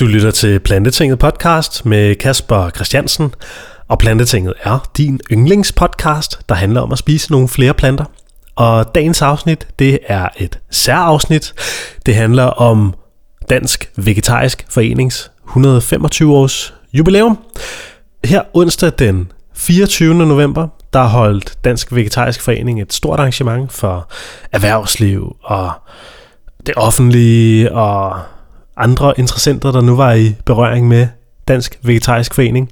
Du lytter til Plantetinget podcast med Kasper Christiansen, og Plantetinget er din yndlingspodcast, der handler om at spise nogle flere planter. Og dagens afsnit, det er et særafsnit. Det handler om Dansk Vegetarisk Forenings 125 års jubilæum. Her onsdag den 24. november, der har holdt Dansk Vegetarisk Forening et stort arrangement for erhvervsliv og det offentlige og andre interessenter, der nu var i berøring med Dansk Vegetarisk Forening.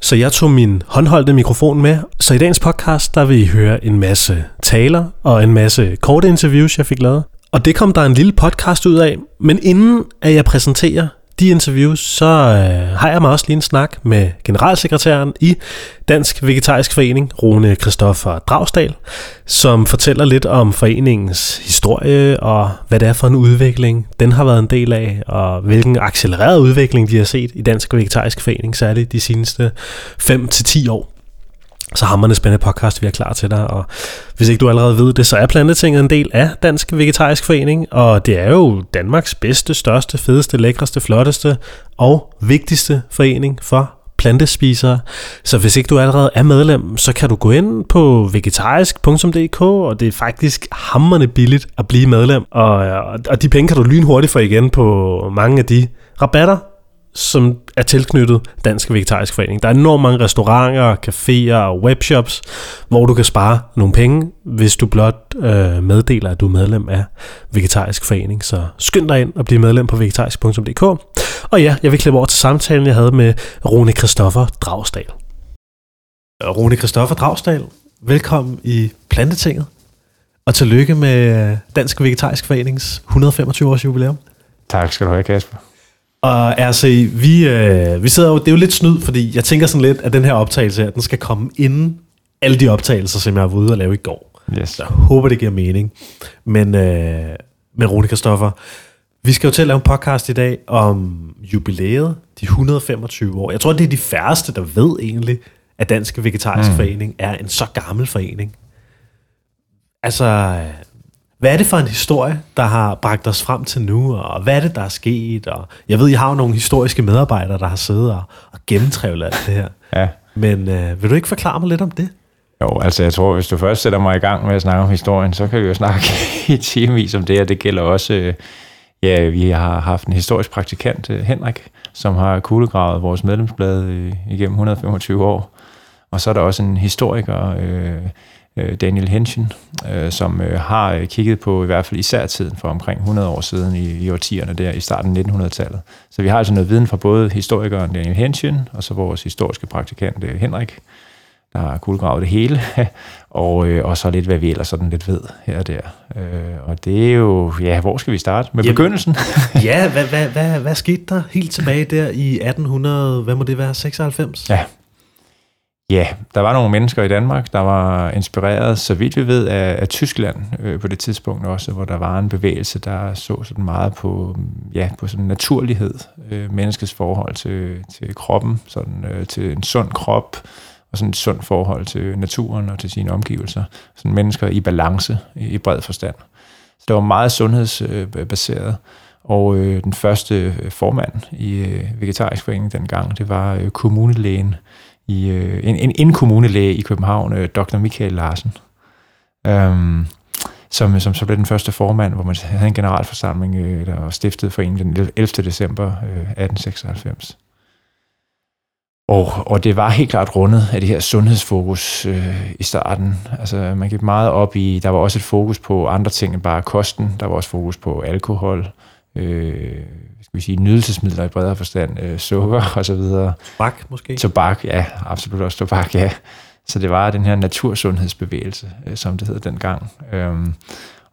Så jeg tog min håndholdte mikrofon med, så i dagens podcast, der vil I høre en masse taler og en masse korte interviews, jeg fik lavet. Og det kom der en lille podcast ud af, men inden at jeg præsenterer de interviews, så øh, har jeg mig også lige en snak med generalsekretæren i Dansk Vegetarisk Forening, Rune Kristoffer Dragsdal, som fortæller lidt om foreningens historie og hvad det er for en udvikling, den har været en del af, og hvilken accelereret udvikling de har set i Dansk Vegetarisk Forening, særligt de seneste 5-10 år så har man en spændende podcast, vi er klar til dig. Og hvis ikke du allerede ved det, så er Plantetinget en del af Dansk Vegetarisk Forening, og det er jo Danmarks bedste, største, fedeste, lækreste, flotteste og vigtigste forening for plantespisere. Så hvis ikke du allerede er medlem, så kan du gå ind på vegetarisk.dk, og det er faktisk hammerne billigt at blive medlem. Og, og de penge kan du lynhurtigt få igen på mange af de rabatter, som er tilknyttet Dansk Vegetarisk Forening. Der er enormt mange restauranter, caféer og webshops, hvor du kan spare nogle penge, hvis du blot øh, meddeler, at du er medlem af Vegetarisk Forening. Så skynd dig ind og bliv medlem på vegetarisk.dk. Og ja, jeg vil klippe over til samtalen, jeg havde med Rune Christoffer Dragsdal. Rune Christoffer Dragsdal, velkommen i Plantetinget. Og tillykke med Dansk Vegetarisk Forenings 125 års jubilæum. Tak skal du have, Kasper. Og RC, vi, øh, vi sidder jo, det er jo lidt snyd, fordi jeg tænker sådan lidt, at den her optagelse her, den skal komme inden alle de optagelser, som jeg var ude og lave i går. Yes. Så jeg håber, det giver mening. Men, øh, men Rune Kristoffer, vi skal jo til at lave en podcast i dag om jubilæet, de 125 år. Jeg tror, det er de færreste, der ved egentlig, at Dansk Vegetarisk mm. Forening er en så gammel forening. Altså, hvad er det for en historie, der har bragt os frem til nu, og hvad er det, der er sket? Og jeg ved, I har jo nogle historiske medarbejdere, der har siddet og, og gennemtrævlet alt det her. Ja. Men øh, vil du ikke forklare mig lidt om det? Jo, altså jeg tror, hvis du først sætter mig i gang med at snakke om historien, så kan vi jo snakke i timevis om det, og det gælder også, øh, ja, vi har haft en historisk praktikant, øh, Henrik, som har kuglegravet vores medlemsblad øh, igennem 125 år. Og så er der også en historiker, øh, Øh, Daniel Henshin, øh, som øh, har kigget på i hvert fald især tiden for omkring 100 år siden i, i årtierne der i starten af 1900-tallet. Så vi har altså noget viden fra både historikeren Daniel Henshin og så vores historiske praktikant Henrik, der har kuglegravet det hele, og, og så lidt, hvad vi ellers sådan lidt ved her og der. og det er jo, ja, hvor skal vi starte? Med Jamen, begyndelsen? ja, hvad, hvad, hvad, hvad skete der helt tilbage der i 1800, hvad må det være, 96? Ja, Ja, der var nogle mennesker i Danmark, der var inspireret, så vidt vi ved, af, af Tyskland øh, på det tidspunkt også, hvor der var en bevægelse, der så sådan meget på, mm, ja, på sådan naturlighed, øh, menneskets forhold til, til kroppen, sådan, øh, til en sund krop, og sådan et sundt forhold til naturen og til sine omgivelser. Sådan mennesker i balance i, i bred forstand. Så det var meget sundhedsbaseret. Og øh, den første øh, formand i øh, Vegetarisk Forening dengang, det var øh, kommunelægen i øh, en, en, en kommunelæge i København, øh, dr. Michael Larsen, øhm, som, som så blev den første formand, hvor man havde en generalforsamling, øh, der var stiftet for en den 11. december øh, 1896. Og, og det var helt klart rundet af det her sundhedsfokus øh, i starten. Altså man gik meget op i, der var også et fokus på andre ting end bare kosten. Der var også fokus på alkohol, øh, skal vi sige, nydelsesmidler i bredere forstand, øh, sukker og så videre. Tobak måske? Tobak, ja, absolut også tobak, ja. Så det var den her natursundhedsbevægelse, øh, som det hed dengang. Øhm,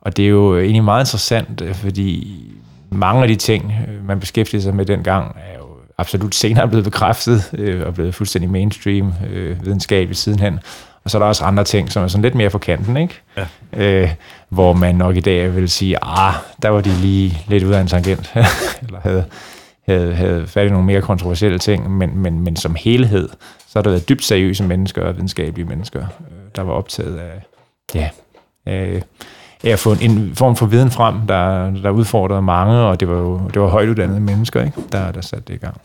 og det er jo egentlig meget interessant, øh, fordi mange af de ting, øh, man beskæftigede sig med dengang, er jo absolut senere blevet bekræftet øh, og blevet fuldstændig mainstream øh, videnskabeligt sidenhen. Og så er der også andre ting, som er sådan lidt mere på kanten, ikke? Ja. Øh, hvor man nok i dag vil sige, ah, der var de lige lidt ud af en tangent, eller havde, havde, havde fat i nogle mere kontroversielle ting, men, men, men som helhed, så har der været dybt seriøse mennesker og videnskabelige mennesker, øh, der var optaget af, ja, af, af at få en form for viden frem, der, der udfordrede mange, og det var jo det var højt uddannede mennesker, ikke? Der, der satte det i gang.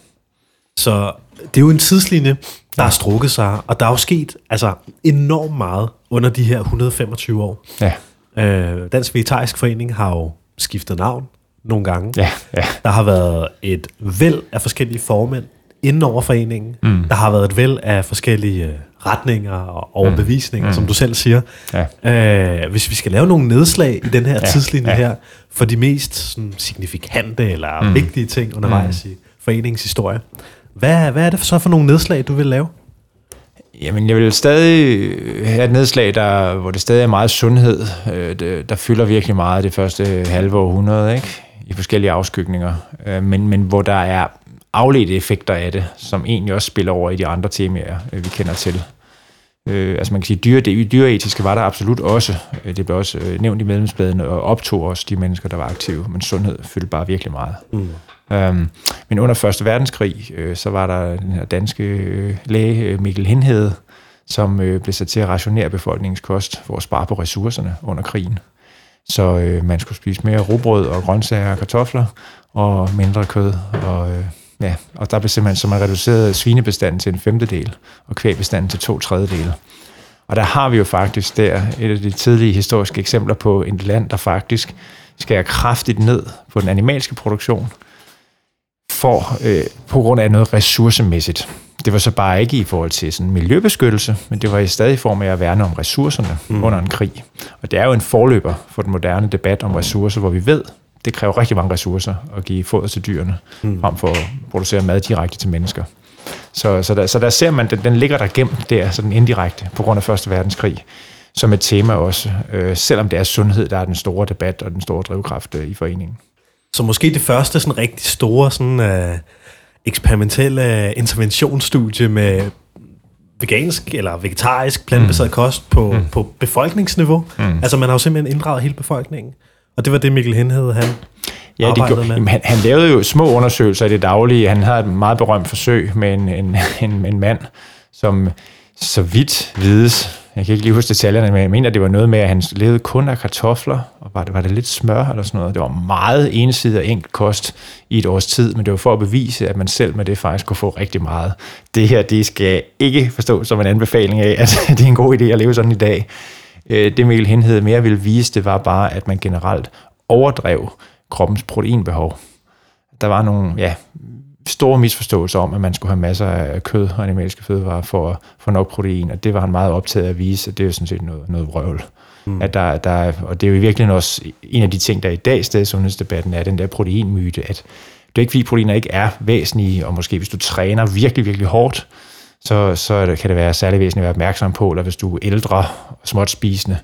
Så det er jo en tidslinje, der har strukket sig, og der er jo sket altså, enormt meget under de her 125 år. Ja. Øh, Dansk Vegetarisk Forening har jo skiftet navn nogle gange. Ja, ja. Der har været et væld af forskellige formænd inden over foreningen. Mm. Der har været et væld af forskellige øh, retninger og overbevisninger, mm. som du selv siger. Ja. Øh, hvis vi skal lave nogle nedslag i den her ja. tidslinje ja. her, for de mest sådan, signifikante eller mm. vigtige ting undervejs mm. i foreningens historie, hvad, hvad er det så for nogle nedslag, du vil lave? Jamen, jeg vil stadig øh, have et nedslag, der, hvor det stadig er meget sundhed, øh, det, der fylder virkelig meget det første halve århundrede, ikke? i forskellige afskygninger, øh, men, men hvor der er afledte effekter af det, som egentlig også spiller over i de andre temaer, øh, vi kender til. Øh, altså man kan sige, dyre, det dyreetiske var der absolut også. Øh, det blev også øh, nævnt i medlemsbladene og optog også de mennesker, der var aktive, men sundhed fyldte bare virkelig meget. Mm. Øhm, men under Første Verdenskrig, øh, så var der den her danske øh, læge øh, Mikkel Hindhede, som øh, blev sat til at rationere befolkningens kost for at spare på ressourcerne under krigen. Så øh, man skulle spise mere robrød og grøntsager og kartofler, og mindre kød. Og, øh, ja, og der blev simpelthen så man reduceret svinebestanden til en femtedel, og kvægbestanden til to tredjedele. Og der har vi jo faktisk der et af de tidlige historiske eksempler på en land, der faktisk skærer kraftigt ned på den animalske produktion, for øh, på grund af noget ressourcemæssigt. Det var så bare ikke i forhold til sådan miljøbeskyttelse, men det var i stadig form af at værne om ressourcerne mm. under en krig. Og det er jo en forløber for den moderne debat om ressourcer, hvor vi ved, det kræver rigtig mange ressourcer at give foder til dyrene, mm. frem for at producere mad direkte til mennesker. Så, så, der, så der ser man, den, den ligger der gemt der, sådan indirekte, på grund af Første Verdenskrig, som et tema også, øh, selvom det er sundhed, der er den store debat og den store drivkraft øh, i foreningen. Så måske det første sådan rigtig store sådan, øh, eksperimentelle interventionsstudie med vegansk eller vegetarisk plantebaseret mm. kost på, mm. på befolkningsniveau. Mm. Altså man har jo simpelthen inddraget hele befolkningen. Og det var det, Mikkel Henhed, han Ja, det gjorde, med. Jamen, han, han lavede jo små undersøgelser i det daglige. Han havde et meget berømt forsøg med en, en, en, en mand, som så vidt vides, jeg kan ikke lige huske detaljerne, men jeg mener, det var noget med, at han levede kun af kartofler, og var det, var det lidt smør eller sådan noget. Det var meget ensidig og enkelt kost i et års tid, men det var for at bevise, at man selv med det faktisk kunne få rigtig meget. Det her, det skal ikke forstås som en anbefaling af, at det er en god idé at leve sådan i dag. Øh, det Mikkel Henhed mere ville vise, det var bare, at man generelt overdrev kroppens proteinbehov. Der var nogle ja, store misforståelser om, at man skulle have masser af kød og animalske fødevarer for at få nok protein, og det var han meget optaget af at vise, at det er sådan set noget, noget vrøvl. Mm. At der, der, og det er jo i virkeligheden også en af de ting, der i dag i sundhedsdebatten er den der proteinmyte, at det er ikke fordi proteiner ikke er væsentlige, og måske hvis du træner virkelig, virkelig hårdt, så, så kan det være særlig væsentligt at være opmærksom på, eller hvis du er ældre og småt spisende,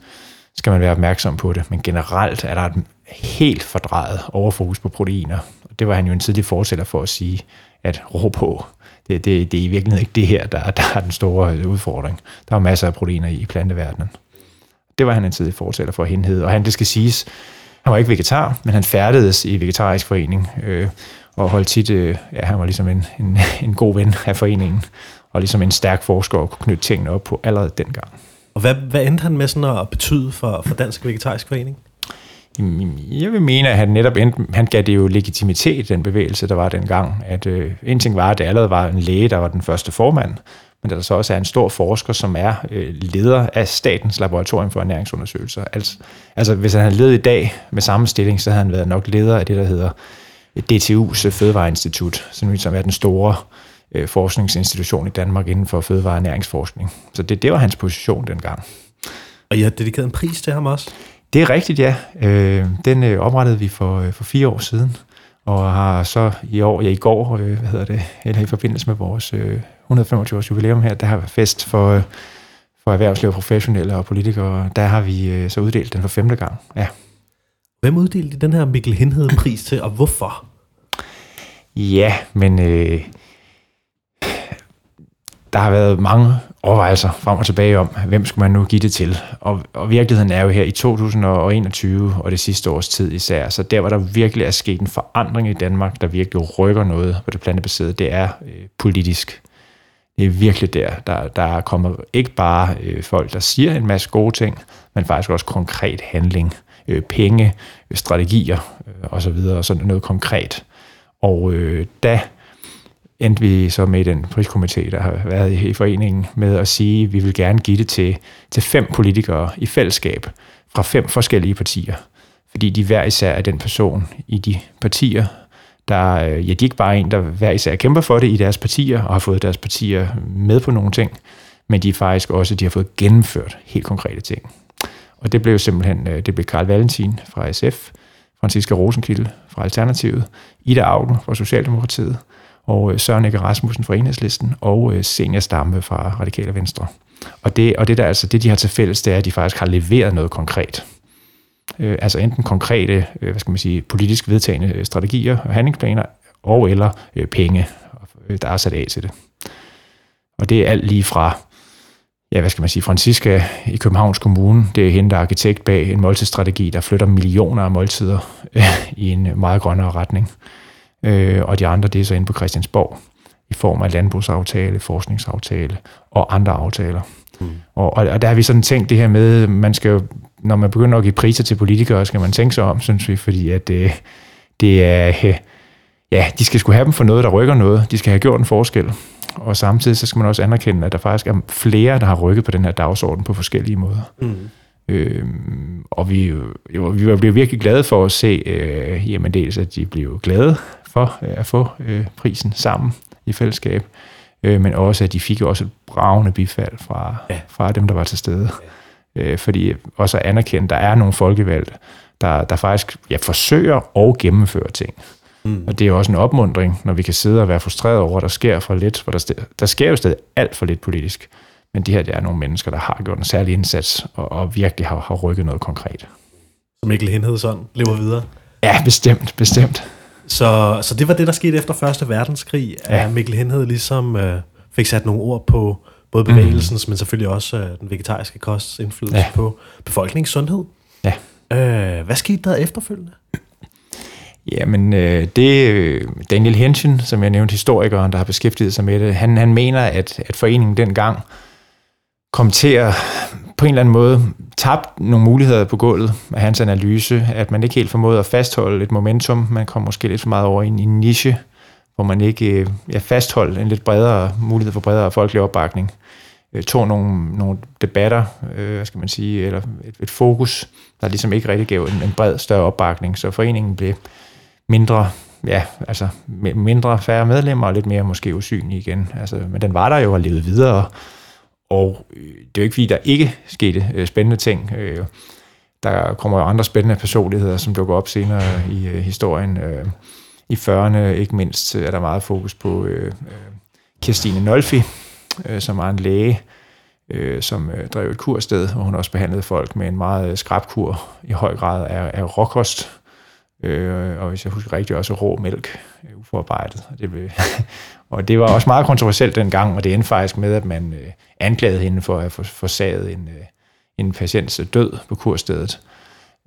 skal man være opmærksom på det. Men generelt er der et helt fordrejet overfokus på proteiner. Det var han jo en tidlig fortæller for at sige, at ro på. Det, det, det er i virkeligheden ikke det her, der, der er den store øh, udfordring. Der er masser af proteiner i planteverdenen. Det var han en tidlig fortæller for at henhede. Og han, det skal siges, han var ikke vegetar, men han færdedes i vegetarisk forening, øh, og holdt tit, øh, ja, han var ligesom en, en, en god ven af foreningen, og ligesom en stærk forsker og kunne knytte tingene op på allerede dengang. Og hvad, hvad endte han med sådan at betyde for, for Dansk Vegetarisk Forening? Jeg vil mene, at han netop endte, han gav det jo legitimitet, den bevægelse, der var dengang. At øh, en ting var, at det allerede var en læge, der var den første formand, men der så også er en stor forsker, som er øh, leder af Statens Laboratorium for Ernæringsundersøgelser. Altså, altså hvis han havde ledet i dag med samme stilling, så havde han været nok leder af det, der hedder DTU's Fødevareinstitut, som er den store øh, forskningsinstitution i Danmark inden for fødevare- og ernæringsforskning. Så det, det var hans position dengang. Og I har dedikeret en pris til ham også? Det er rigtigt, ja. Øh, den øh, oprettede vi for, øh, for fire år siden, og har så i år, ja i går, øh, hvad hedder det, eller i forbindelse med vores øh, 125-års jubilæum her, der har været fest for, øh, for erhvervsliv, professionelle og politikere. Der har vi øh, så uddelt den for femte gang, ja. Hvem uddelte den her Mikkel Henhed pris til, og hvorfor? Ja, men øh, der har været mange overvejelser frem og tilbage om, hvem skulle man nu give det til. Og, og virkeligheden er jo her i 2021 og det sidste års tid især, så der hvor der virkelig er sket en forandring i Danmark, der virkelig rykker noget på det plantebaserede, det er øh, politisk. Det er virkelig der, der, der kommer ikke bare øh, folk, der siger en masse gode ting, men faktisk også konkret handling. øh, penge, øh, strategier øh, osv., og sådan noget konkret. Og øh, da endte vi så med den priskomité, der har været i, i foreningen, med at sige, at vi vil gerne give det til, til fem politikere i fællesskab fra fem forskellige partier. Fordi de hver især er den person i de partier, der, øh, ja, de er ikke bare en, der hver især kæmper for det i deres partier, og har fået deres partier med på nogle ting, men de er faktisk også, de har fået gennemført helt konkrete ting. Og det blev simpelthen, øh, det blev Karl Valentin fra SF, Franziska Rosenkilde fra Alternativet, Ida Augen fra Socialdemokratiet, og øh, Søren Ege Rasmussen fra Enhedslisten, og øh, Senior Stamme fra Radikale Venstre. Og det, og det der altså, det de har til fælles, det er, at de faktisk har leveret noget konkret øh, altså enten konkrete, øh, hvad skal man sige, politisk vedtagende øh, strategier og handlingsplaner, og eller øh, penge, der er sat af til det. Og det er alt lige fra, ja, hvad skal man sige, Francisca i Københavns Kommune, det er hende, der er arkitekt bag en måltidsstrategi, der flytter millioner af måltider øh, i en meget grønnere retning. Øh, og de andre, det er så inde på Christiansborg, i form af landbrugsaftale, forskningsaftale og andre aftaler. Mm. Og, og der har vi sådan tænkt det her med, man skal jo når man begynder at give priser til politikere, skal man tænke sig om, synes vi, fordi at det, øh, det er, øh, ja, de skal skulle have dem for noget, der rykker noget. De skal have gjort en forskel. Og samtidig så skal man også anerkende, at der faktisk er flere, der har rykket på den her dagsorden på forskellige måder. Mm. Øhm, og vi, jo, vi bliver virkelig glade for at se, øh, jamen dels at de bliver glade for øh, at få øh, prisen sammen i fællesskab, øh, men også at de fik også et bravende bifald fra, ja. fra dem, der var til stede. Ja fordi også at anerkende, at der er nogle folkevalgte, der, der faktisk ja, forsøger og gennemfører ting. Mm. Og det er også en opmundring, når vi kan sidde og være frustreret over, at der sker for lidt, for der, der sker jo stadig alt for lidt politisk. Men det her det er nogle mennesker, der har gjort en særlig indsats, og, og virkelig har, har rykket noget konkret. Så Mikkel Henhedsson lever videre? Ja, bestemt, bestemt. Så, så det var det, der skete efter Første Verdenskrig, at ja. Mikkel Henhed ligesom øh, fik sat nogle ord på, både mhm. bevægelsens, mm. men selvfølgelig også uh, den vegetariske kosts indflydelse ja. på befolkningens sundhed. Ja. Uh, hvad skete der efterfølgende? Jamen, øh, det Daniel Henschen, som jeg nævnte, historikeren, der har beskæftiget sig med det, han, han mener, at, at foreningen dengang kom til at på en eller anden måde tabt nogle muligheder på gulvet af hans analyse, at man ikke helt formåede at fastholde et momentum. Man kom måske lidt for meget over i en, en niche, hvor man ikke øh, ja, fastholdt en lidt bredere mulighed for bredere folkelig opbakning. Øh, tog nogle, nogle debatter, øh, hvad skal man sige, eller et, et fokus, der ligesom ikke rigtig gav en, en bred, større opbakning, så foreningen blev mindre, ja, altså mindre færre medlemmer, og lidt mere måske usynlig igen. Altså, men den var der jo og levede videre, og øh, det er jo ikke fordi, der ikke skete øh, spændende ting. Øh, der kommer jo andre spændende personligheder, som dukker op senere i øh, historien. Øh, i 40'erne ikke mindst øh, er der meget fokus på øh, øh Kirstine Nolfi, øh, som var en læge, øh, som øh, drev et kursted, hvor hun også behandlede folk med en meget øh, skrabkur, i høj grad af, af råkost, øh, og hvis jeg husker rigtigt, også rå mælk, øh, uforarbejdet. Det, blev, og det var også meget kontroversielt dengang, og det endte faktisk med, at man øh, anklagede hende for at have forsaget en, øh, en patients øh, død på kurstedet.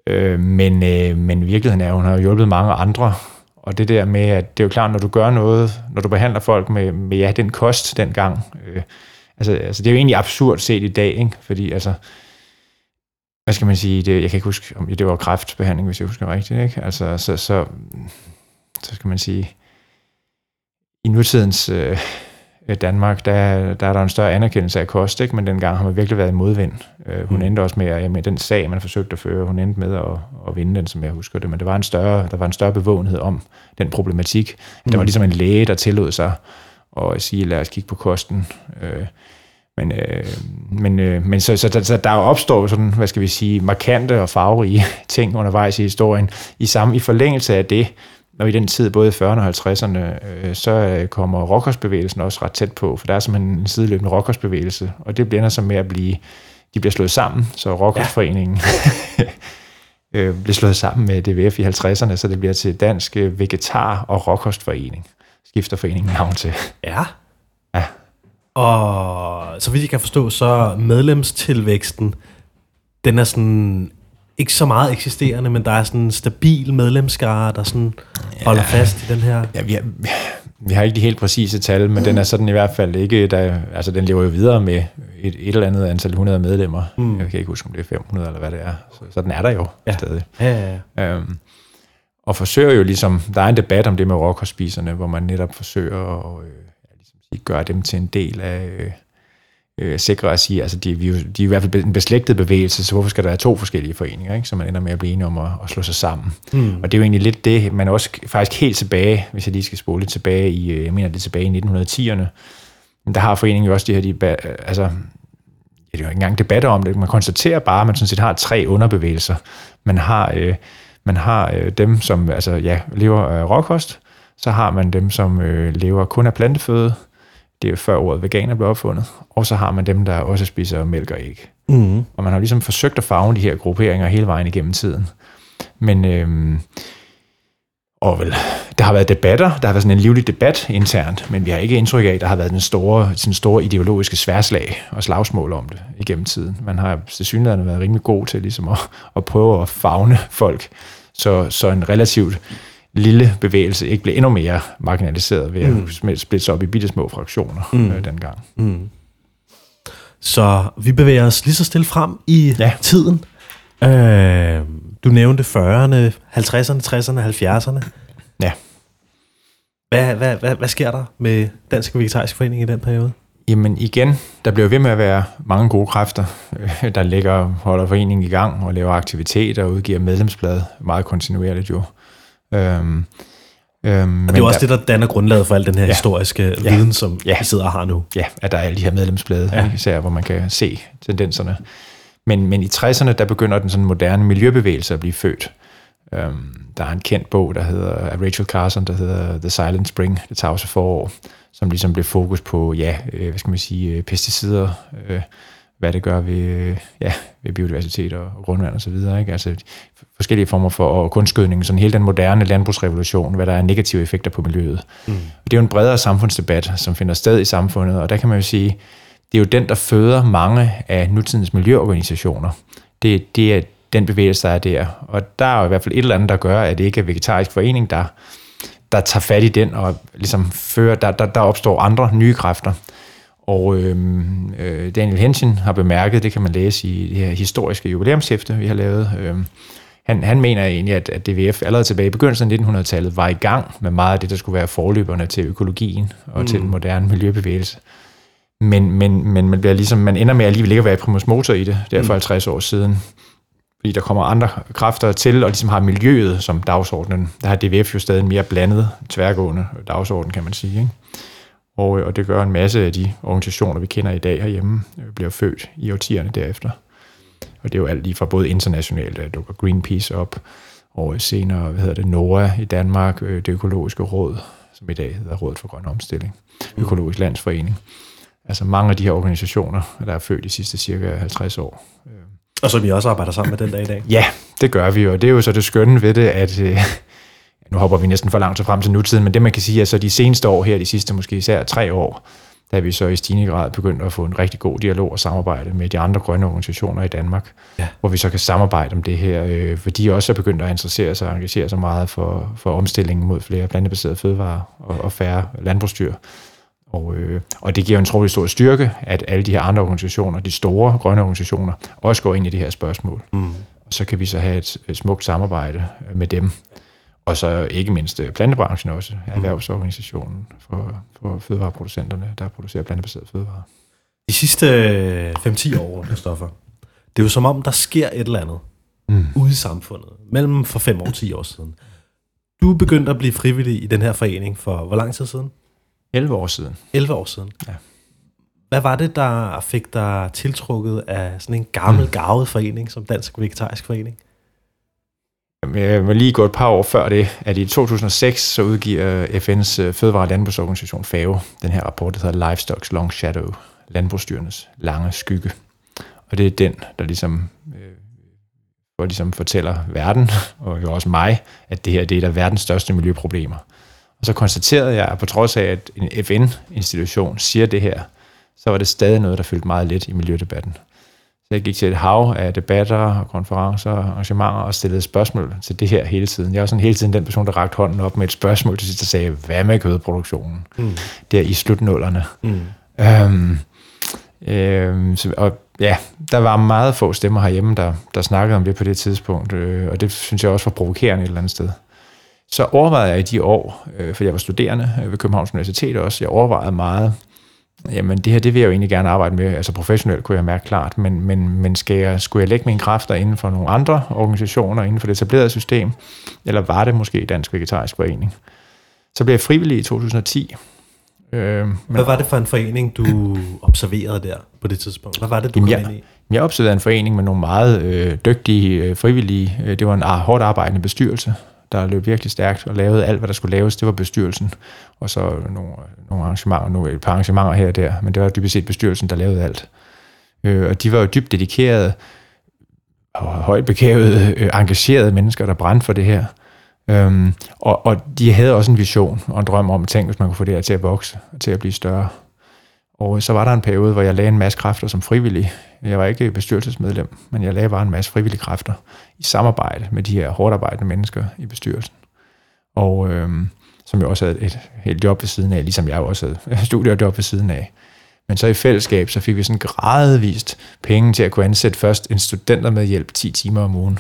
Øh, men, øh, men virkeligheden er, at hun har hjulpet mange andre og det der med, at det er jo klart, når du gør noget, når du behandler folk med, med ja, den kost dengang, øh, altså, altså det er jo egentlig absurd set i dag, ikke? fordi altså, hvad skal man sige, det, jeg kan ikke huske, om det var kræftbehandling, hvis jeg husker rigtigt, ikke? Altså, så, så, så skal man sige, i nutidens øh, Danmark, der, der er der en større anerkendelse af kost, ikke? men dengang har man virkelig været i modvind. Øh, hun mm. endte også med, at med den sag, man forsøgte at føre, hun endte med at, at vinde den, som jeg husker det, men det var en større, der var en større bevågenhed om den problematik. Mm. Der var ligesom en læge, der tillod sig at sige, lad os kigge på kosten. Øh, men, øh, men, øh, men så, så, så, så der opstår sådan, hvad skal vi sige, markante og farverige ting undervejs i historien. I, samme, i forlængelse af det, og i den tid, både i 40'erne og 50'erne, øh, så øh, kommer rockersbevægelsen også ret tæt på, for der er simpelthen en sideløbende rockersbevægelse, og det bliver så med at blive, de bliver slået sammen, så rockersforeningen ja. øh, bliver slået sammen med DVF i 50'erne, så det bliver til Dansk Vegetar- og Rockersforening. Skifter foreningen navn til. Ja. Ja. Og så vidt jeg kan forstå, så medlemstilvæksten, den er sådan ikke så meget eksisterende, men der er sådan en stabil medlemskare, der sådan ja, holder fast i den her... Ja, vi har, vi har ikke de helt præcise tal, men mm. den er sådan i hvert fald ikke... Der, altså, den lever jo videre med et, et eller andet antal 100 medlemmer. Mm. Jeg kan ikke huske, om det er 500 eller hvad det er. Så, så den er der jo ja. stadig. Ja, ja, ja. Øhm, og forsøger jo ligesom, der er en debat om det med råkostspiserne, hvor man netop forsøger at øh, ligesom sige, gøre dem til en del af, øh, øh, sikre at sige, altså de, de, de er i hvert fald en beslægtet bevægelse, så hvorfor skal der være to forskellige foreninger, ikke? så man ender med at blive enige om at, at slå sig sammen. Mm. Og det er jo egentlig lidt det, man også faktisk helt tilbage, hvis jeg lige skal spole lidt tilbage i, øh, jeg mener det er tilbage i 1910'erne, der har foreningen jo også de her, de, altså, det er jo ikke engang debatter om det, man konstaterer bare, at man sådan set har tre underbevægelser. Man har, øh, man har øh, dem, som altså, ja, lever af råkost, så har man dem, som øh, lever kun af planteføde, det er før ordet veganer blev opfundet, og så har man dem, der også spiser mælk og æg. Mm. Og man har ligesom forsøgt at farve de her grupperinger hele vejen igennem tiden. Men, øhm, og vel, der har været debatter, der har været sådan en livlig debat internt, men vi har ikke indtryk af, at der har været den store, sådan store ideologiske sværslag og slagsmål om det igennem tiden. Man har til synligheden været rimelig god til ligesom at, at prøve at fagne folk, så, så en relativt lille bevægelse ikke blev endnu mere marginaliseret ved mm. at splitte sig op i bitte små fraktioner mm. øh, dengang. Mm. Så vi bevæger os lige så stille frem i ja. tiden. Øh, du nævnte 40'erne, 50'erne, 60'erne, 70'erne. Ja. Hvad, hvad, hvad, hvad sker der med Dansk Vegetarisk Forening i den periode? Jamen igen, der bliver ved med at være mange gode kræfter, der ligger holder foreningen i gang og laver aktiviteter og udgiver medlemsblad meget kontinuerligt jo. Øhm, øhm, og det er også der, det, der danner grundlaget for al den her ja, historiske ja, viden, som ja, vi sidder og har nu. Ja, at der er alle de her medlemsblade, ja. især hvor man kan se tendenserne. Men, men i 60'erne, der begynder den sådan moderne miljøbevægelse at blive født. Øhm, der er en kendt bog, der hedder af Rachel Carson, der hedder The Silent Spring, det tavse forår, som ligesom blev fokus på, ja, øh, hvad skal man sige, øh, pesticider, øh, hvad det gør ved, ja, ved biodiversitet og grundvand og så videre. Ikke? Altså forskellige former for kunstgødning, sådan hele den moderne landbrugsrevolution, hvad der er negative effekter på miljøet. Mm. Og det er jo en bredere samfundsdebat, som finder sted i samfundet, og der kan man jo sige, det er jo den, der føder mange af nutidens miljøorganisationer. Det, det er den bevægelse, der er der. Og der er jo i hvert fald et eller andet, der gør, at det ikke er vegetarisk forening, der, der tager fat i den og ligesom fører, der, der, der opstår andre nye kræfter. Og øhm, øh, Daniel Henschen har bemærket, det kan man læse i det her historiske jubilæumshæfte, vi har lavet. Øhm, han, han mener egentlig, at, at DVF allerede tilbage i begyndelsen af 1900-tallet var i gang med meget af det, der skulle være forløberne til økologien og mm. til den moderne miljøbevægelse. Men, men, men man, bliver ligesom, man ender med alligevel ikke at være primus motor i det, det er for 50 år siden. Fordi der kommer andre kræfter til, og ligesom har miljøet som dagsordenen. Der har DVF jo stadig en mere blandet, tværgående dagsorden, kan man sige. Ikke? Og, øh, og det gør en masse af de organisationer, vi kender i dag herhjemme, øh, bliver født i årtierne derefter. Og det er jo alt lige fra både internationalt, der dukker Greenpeace op, og senere, hvad hedder det, NOAA i Danmark, øh, det økologiske råd, som i dag hedder Rådet for Grøn Omstilling. Økologisk Landsforening. Altså mange af de her organisationer, der er født de sidste cirka 50 år. Og som vi også arbejder sammen med den dag i dag. Ja, det gør vi, og det er jo så det skønne ved det, at nu hopper vi næsten for langt så frem til nutiden, men det man kan sige, er så de seneste år her, de sidste måske især tre år, er vi så i stigende grad begyndt at få en rigtig god dialog og samarbejde med de andre grønne organisationer i Danmark, ja. hvor vi så kan samarbejde om det her, øh, for de også er begyndt at interessere sig og engagere sig meget for, for omstillingen mod flere plantebaserede fødevarer og, og færre landbrugsdyr. Og, øh, og det giver en trolig stor styrke, at alle de her andre organisationer, de store grønne organisationer, også går ind i det her spørgsmål. Mm. Og så kan vi så have et, et smukt samarbejde med dem, og så ikke mindst øh, plantebranchen også, mm. erhvervsorganisationen for, for fødevareproducenterne, der producerer plantebaseret fødevarer. De sidste 5-10 øh, år, Stoffer, det er jo som om, der sker et eller andet mm. ude i samfundet, mellem for 5 år og 10 år siden. Du begyndte at blive frivillig i den her forening for hvor lang tid siden? 11 år siden. 11 år siden? Ja. Hvad var det, der fik dig tiltrukket af sådan en gammel, mm. gavet forening som Dansk Vegetarisk Forening? Jeg vil lige gå et par år før det, at i 2006 så udgiver øh, FN's øh, fødevare- og landbrugsorganisation FAO den her rapport, der hedder Livestock's Long Shadow, landbrugsdyrenes lange skygge. Og det er den, der ligesom, øh, hvor ligesom fortæller verden, og jo også mig, at det her det er der verdens største miljøproblemer. Og så konstaterede jeg, at på trods af, at en FN-institution siger det her, så var det stadig noget, der fyldte meget lidt i miljødebatten. Jeg gik til et hav af debatter, konferencer, arrangementer og stillede spørgsmål til det her hele tiden. Jeg var sådan hele tiden den person, der rakte hånden op med et spørgsmål til sidst og sagde, hvad med kødproduktionen? Mm. Der i slutnullerne. Mm. Øhm, Øh, så, og ja, der var meget få stemmer herhjemme, der, der snakkede om det på det tidspunkt, øh, og det synes jeg også var provokerende et eller andet sted. Så overvejede jeg i de år, øh, for jeg var studerende ved Københavns Universitet også, jeg overvejede meget, jamen det her, det vil jeg jo egentlig gerne arbejde med, altså professionelt kunne jeg mærke klart, men, men, men skal jeg, skulle jeg lægge mine kræfter inden for nogle andre organisationer, inden for det etablerede system, eller var det måske Dansk Vegetarisk Forening? Så blev jeg frivillig i 2010. Øh, men, Hvad var det for en forening, du observerede der på det tidspunkt? Hvad var det, du kom ind i? Jeg observerede en forening med nogle meget øh, dygtige øh, frivillige. Øh, det var en hårdt arbejdende bestyrelse, der løb virkelig stærkt og lavede alt, hvad der skulle laves. Det var bestyrelsen, og så nogle, nogle arrangementer, nogle, et par arrangementer her og der, men det var dybest set bestyrelsen, der lavede alt. Øh, og de var jo dybt dedikerede, og højt begavede, øh, engagerede mennesker, der brændte for det her. Øhm, og, og de havde også en vision og en drøm om, tænk, hvis man kunne få det her til at vokse, til at blive større. Og så var der en periode, hvor jeg lagde en masse kræfter som frivillig. Jeg var ikke bestyrelsesmedlem, men jeg lagde bare en masse frivillige kræfter i samarbejde med de her hårdt arbejdende mennesker i bestyrelsen. Og øh, som jo også havde et helt job ved siden af, ligesom jeg også havde studiejob ved siden af. Men så i fællesskab, så fik vi sådan gradvist penge til at kunne ansætte først en studenter med hjælp 10 timer om ugen.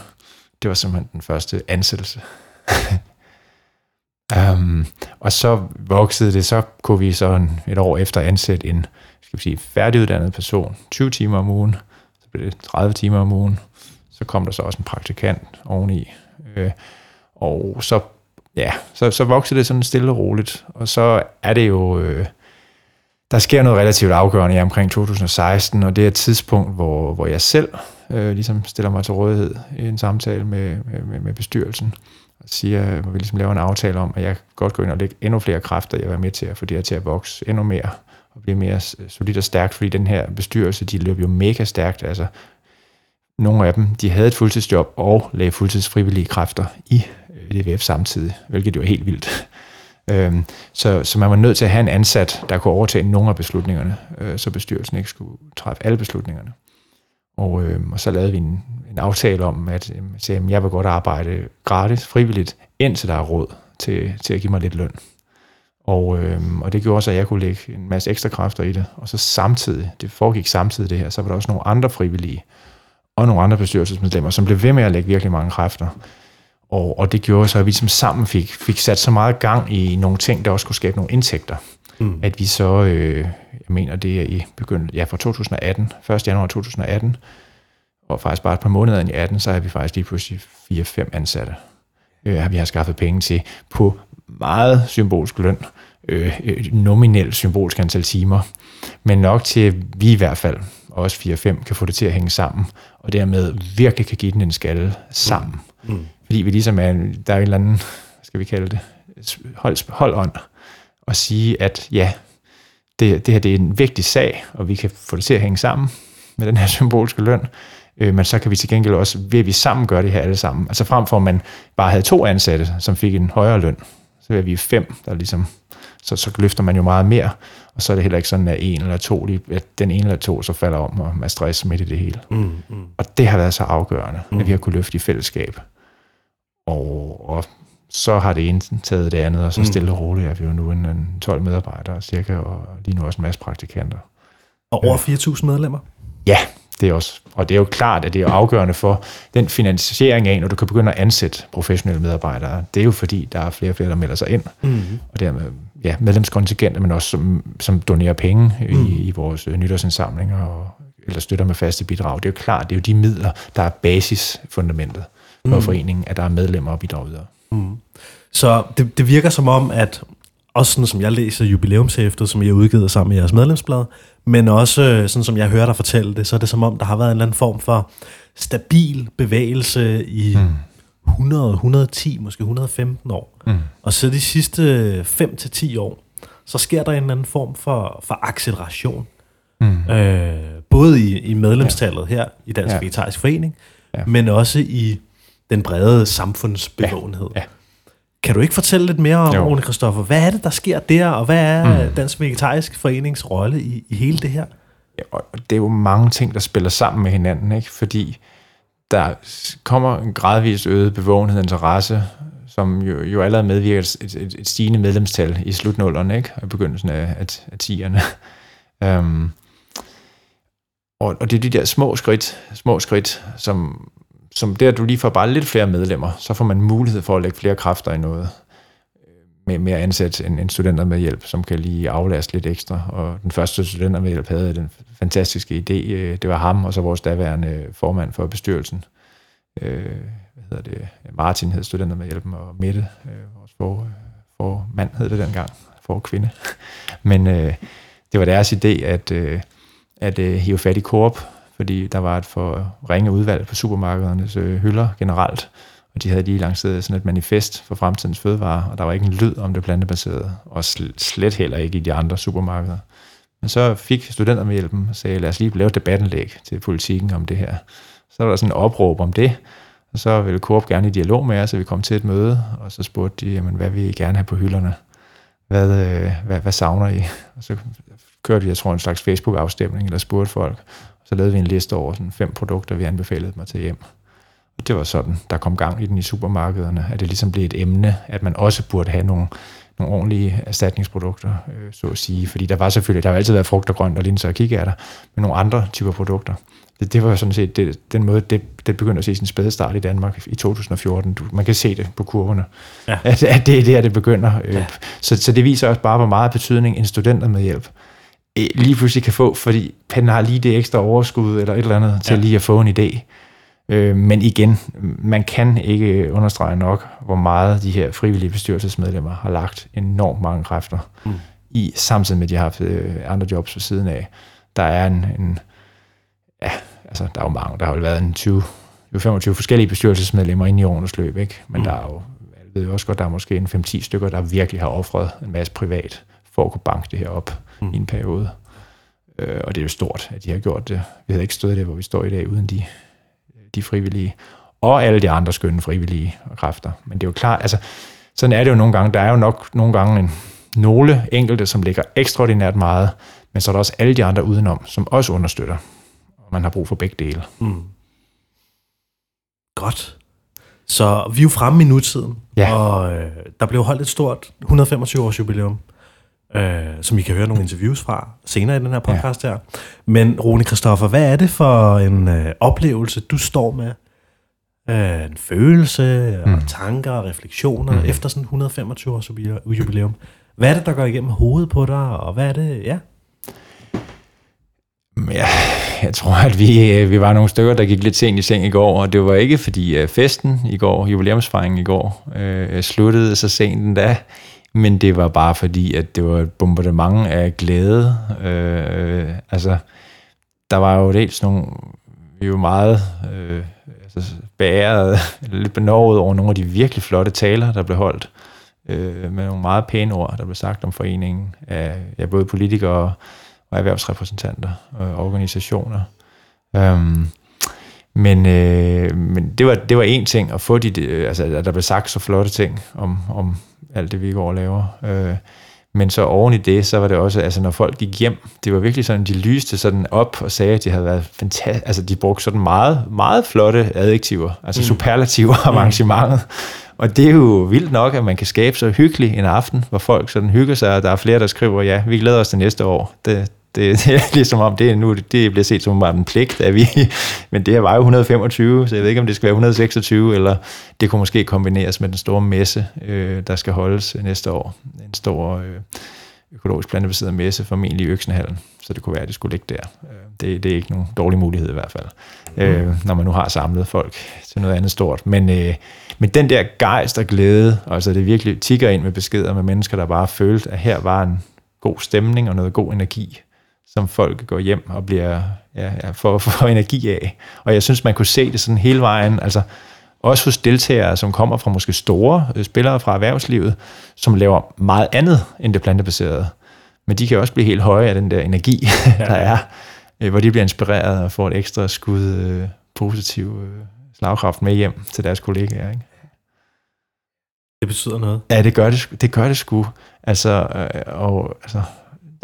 Det var simpelthen den første ansættelse. um, og så voksede det, så kunne vi så et år efter ansætte en skal vi sige, færdiguddannet person 20 timer om ugen, så blev det 30 timer om ugen, så kom der så også en praktikant oveni, øh, og så, ja, så, så voksede det sådan stille og roligt, og så er det jo, øh, der sker noget relativt afgørende i omkring 2016, og det er et tidspunkt, hvor, hvor jeg selv øh, ligesom stiller mig til rådighed i en samtale med, med, med bestyrelsen, og siger, hvor vi ligesom laver en aftale om, at jeg godt går ind og lægge endnu flere kræfter, jeg vil være med til at få det her til at vokse endnu mere, og blive mere solidt og stærkt, fordi den her bestyrelse, de løb jo mega stærkt, altså nogle af dem, de havde et fuldtidsjob og lagde fuldtidsfrivillige kræfter i øh, DVF samtidig, hvilket jo er helt vildt. Øhm, så, så man var nødt til at have en ansat, der kunne overtage nogle af beslutningerne, øh, så bestyrelsen ikke skulle træffe alle beslutningerne. Og, øh, og så lavede vi en, en aftale om, at øh, jeg vil godt arbejde gratis, frivilligt, indtil der er råd til, til at give mig lidt løn. Og, øh, og det gjorde også, at jeg kunne lægge en masse ekstra kræfter i det. Og så samtidig, det foregik samtidig det her, så var der også nogle andre frivillige, og nogle andre bestyrelsesmedlemmer, som blev ved med at lægge virkelig mange kræfter. Og, og det gjorde så, at vi som sammen fik, fik sat så meget gang i nogle ting, der også kunne skabe nogle indtægter. Mm. At vi så, øh, jeg mener det er i begyndelsen, ja fra 2018, 1. januar 2018, og faktisk bare et par måneder i 18, så har vi faktisk lige pludselig 4-5 ansatte, øh, vi har skaffet penge til på meget symbolsk løn, øh, nominelt symbolsk antal timer, men nok til, at vi i hvert fald, også 4-5, kan få det til at hænge sammen, og dermed virkelig kan give den en skalle sammen. Mm. Mm. Fordi vi ligesom er, der er en eller anden, hvad skal vi kalde det, hold, holdånd, og sige, at ja, det, det her det er en vigtig sag, og vi kan få det til at hænge sammen med den her symbolske løn, øh, men så kan vi til gengæld også, ved at vi sammen gør det her alle sammen, altså frem for at man bare havde to ansatte, som fik en højere løn, så er vi fem, der ligesom, så, så løfter man jo meget mere, og så er det heller ikke sådan, at en eller to, at den ene eller to så falder om, og man stress midt i det hele. Mm, mm. Og det har været så afgørende, mm. at vi har kunne løfte i fællesskab. Og, og så har det ene taget det andet, og så mm. stille og roligt er vi jo nu en, en 12 medarbejdere cirka, og lige nu også en masse praktikanter. Og over 4.000 medlemmer? Ja, det er også, og det er jo klart, at det er afgørende for den finansiering af, når du kan begynde at ansætte professionelle medarbejdere. Det er jo fordi, der er flere og flere, der melder sig ind, mm-hmm. og dermed ja, medlemskontingenter, men også som, som donerer penge mm. i, i vores øh, nytårsindsamlinger, og, eller støtter med faste bidrag. Det er jo klart, det er jo de midler, der er basisfundamentet for mm. foreningen, at der er medlemmer og bidrag videre. Mm. Så det, det virker som om, at også sådan som jeg læser jubilæumshæftet, som jeg har udgivet sammen med jeres medlemsblad, men også øh, sådan som jeg hører dig fortælle det, så er det som om, der har været en eller anden form for stabil bevægelse i mm. 100, 110, måske 115 år. Mm. Og så de sidste 5-10 år, så sker der en eller anden form for, for acceleration. Mm. Øh, både i, i medlemstallet ja. her i Dansk ja. Vegetarisk Forening, ja. men også i den brede samfundsbevågenhed. Ja. Ja. Kan du ikke fortælle lidt mere om, Rune Kristoffer, hvad er det, der sker der, og hvad er mm. Dansk Vegetarisk Forenings rolle i, i hele det her? Ja, og det er jo mange ting, der spiller sammen med hinanden, ikke? fordi der kommer en gradvist øget bevågenhed og interesse, som jo, jo allerede medvirker et, et, et stigende medlemstal i slutnullerne, ikke? og i begyndelsen af, af, af 10'erne. um, og, og det er de der små skridt, små skridt, som, som der du lige får bare lidt flere medlemmer, så får man mulighed for at lægge flere kræfter i noget øh, med, med at ansætte en, en studenter med hjælp, som kan lige aflaste lidt ekstra. Og den første studenter med hjælp havde den fantastiske idé. Øh, det var ham, og så vores daværende formand for bestyrelsen. Øh, hvad hedder det? Martin hed studenter med hjælpen, og Mette, øh, vores for, øh, for mand hed det dengang, for kvinde. Men øh, det var deres idé at, øh, at øh, hive fat i Coop, fordi der var et for ringe udvalg på supermarkedernes øh, hylder generelt, og de havde lige lanceret sådan et manifest for fremtidens fødevarer, og der var ikke en lyd om det plantebaserede, og slet heller ikke i de andre supermarkeder. Men så fik studenter med hjælpen og sagde, lad os lige lave et debattenlæg til politikken om det her. Så var der sådan en opråb om det, og så ville Coop gerne i dialog med os, så vi kom til et møde, og så spurgte de, jamen, hvad vil I gerne have på hylderne? Hvad, øh, hvad, hvad savner I? Og så kørte vi, jeg tror, en slags Facebook-afstemning, eller spurgte folk. Og så lavede vi en liste over sådan fem produkter, vi anbefalede mig til hjem det var sådan, der kom gang i den i supermarkederne, at det ligesom blev et emne, at man også burde have nogle, nogle ordentlige erstatningsprodukter, øh, så at sige. Fordi der var selvfølgelig, der har altid været frugt og grønt og linser og kikærter, men nogle andre typer produkter. Det, det var sådan set det, den måde, det, det begyndte at se sin spæde start i Danmark i 2014. Du, man kan se det på kurverne, ja. at, at det er der, det begynder. Øh, ja. Så, så det viser også bare, hvor meget betydning en studenter med hjælp lige pludselig kan få, fordi han har lige det ekstra overskud eller et eller andet til ja. lige at få en idé. Øh, men igen, man kan ikke understrege nok, hvor meget de her frivillige bestyrelsesmedlemmer har lagt enormt mange kræfter mm. i, samtidig med, at de har haft øh, andre jobs ved siden af. Der er en, en ja, altså der er jo mange, der har jo været en 20, 25 forskellige bestyrelsesmedlemmer inde i årenes løb, ikke? men mm. der er jo, jeg ved også godt, der er måske en 5-10 stykker, der virkelig har offret en masse privat for at kunne banke det her op mm. i en periode. Øh, og det er jo stort, at de har gjort det. Vi havde ikke stået der, hvor vi står i dag, uden de de frivillige, og alle de andre skønne frivillige kræfter. Men det er jo klart, altså, sådan er det jo nogle gange. Der er jo nok nogle gange en, nogle enkelte, som ligger ekstraordinært meget, men så er der også alle de andre udenom, som også understøtter. Og man har brug for begge dele. Mm. Godt. Så vi er jo fremme i nutiden, ja. og øh, der blev holdt et stort 125 års jubilæum øh, som I kan høre nogle interviews fra senere i den her podcast ja. her. Men Rune Kristoffer, hvad er det for en øh, oplevelse, du står med? Øh, en følelse, mm. og tanker og refleksioner mm. efter sådan 125 års jubilæum. Hvad er det, der går igennem hovedet på dig, og hvad er det, ja? Ja, jeg tror, at vi, øh, vi var nogle stykker, der gik lidt sent i seng i går, og det var ikke fordi øh, festen i går, jubilæumsfejringen i går, øh, sluttede så sent endda men det var bare fordi, at det var et bombardement af glæde. Øh, altså, der var jo dels nogle, vi var meget øh, altså, bæret, lidt benovet over nogle af de virkelig flotte taler, der blev holdt, øh, med nogle meget pæne ord, der blev sagt om foreningen af ja, både politikere og erhvervsrepræsentanter og organisationer. Um, men, øh, men det var det var en ting at få de, altså at der blev sagt så flotte ting om, om alt det, vi går og laver. Øh, men så oven i det, så var det også, altså når folk gik hjem, det var virkelig sådan, de lyste sådan op og sagde, at de havde været fantastisk, altså de brugte sådan meget, meget flotte adjektiver, altså mm. superlativer om mm. arrangementet. Og det er jo vildt nok, at man kan skabe så hyggelig en aften, hvor folk sådan hygger sig, og der er flere, der skriver, ja, vi glæder os til næste år. Det, det, det er ligesom om, det, nu, det bliver set som bare en pligt, at vi, men det her var jo 125, så jeg ved ikke, om det skal være 126, eller det kunne måske kombineres med den store messe, øh, der skal holdes næste år. En stor øh, økologisk plantebaseret messe, formentlig i Øksenhallen, så det kunne være, at det skulle ligge der. Øh, det, det er ikke nogen dårlig mulighed i hvert fald, øh, mm. når man nu har samlet folk til noget andet stort. Men, øh, men den der gejst og glæde, altså det virkelig tigger ind med beskeder med mennesker, der bare følte, at her var en god stemning og noget god energi som folk går hjem og bliver ja, ja, for, for energi af. Og jeg synes, man kunne se det sådan hele vejen, altså også hos deltagere, som kommer fra måske store øh, spillere fra erhvervslivet, som laver meget andet end det plantebaserede. Men de kan også blive helt høje af den der energi, ja. der er, øh, hvor de bliver inspireret og får et ekstra skud øh, positiv øh, slagkraft med hjem til deres kollegaer. Ikke? Det betyder noget. Ja, det gør det, det, gør det sgu. Altså, øh, og, altså,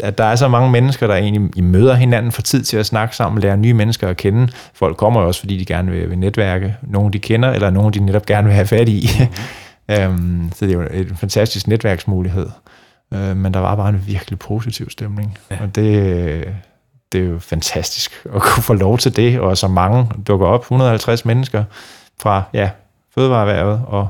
at der er så mange mennesker, der egentlig I møder hinanden for tid til at snakke sammen, lære nye mennesker at kende. Folk kommer også, fordi de gerne vil, vil netværke. Nogle de kender, eller nogle de netop gerne vil have fat i. Mm-hmm. um, så det er jo en fantastisk netværksmulighed. Uh, men der var bare en virkelig positiv stemning. Ja. Og det, det er jo fantastisk at kunne få lov til det, og så mange dukker op, 150 mennesker fra ja, fødevareerhvervet og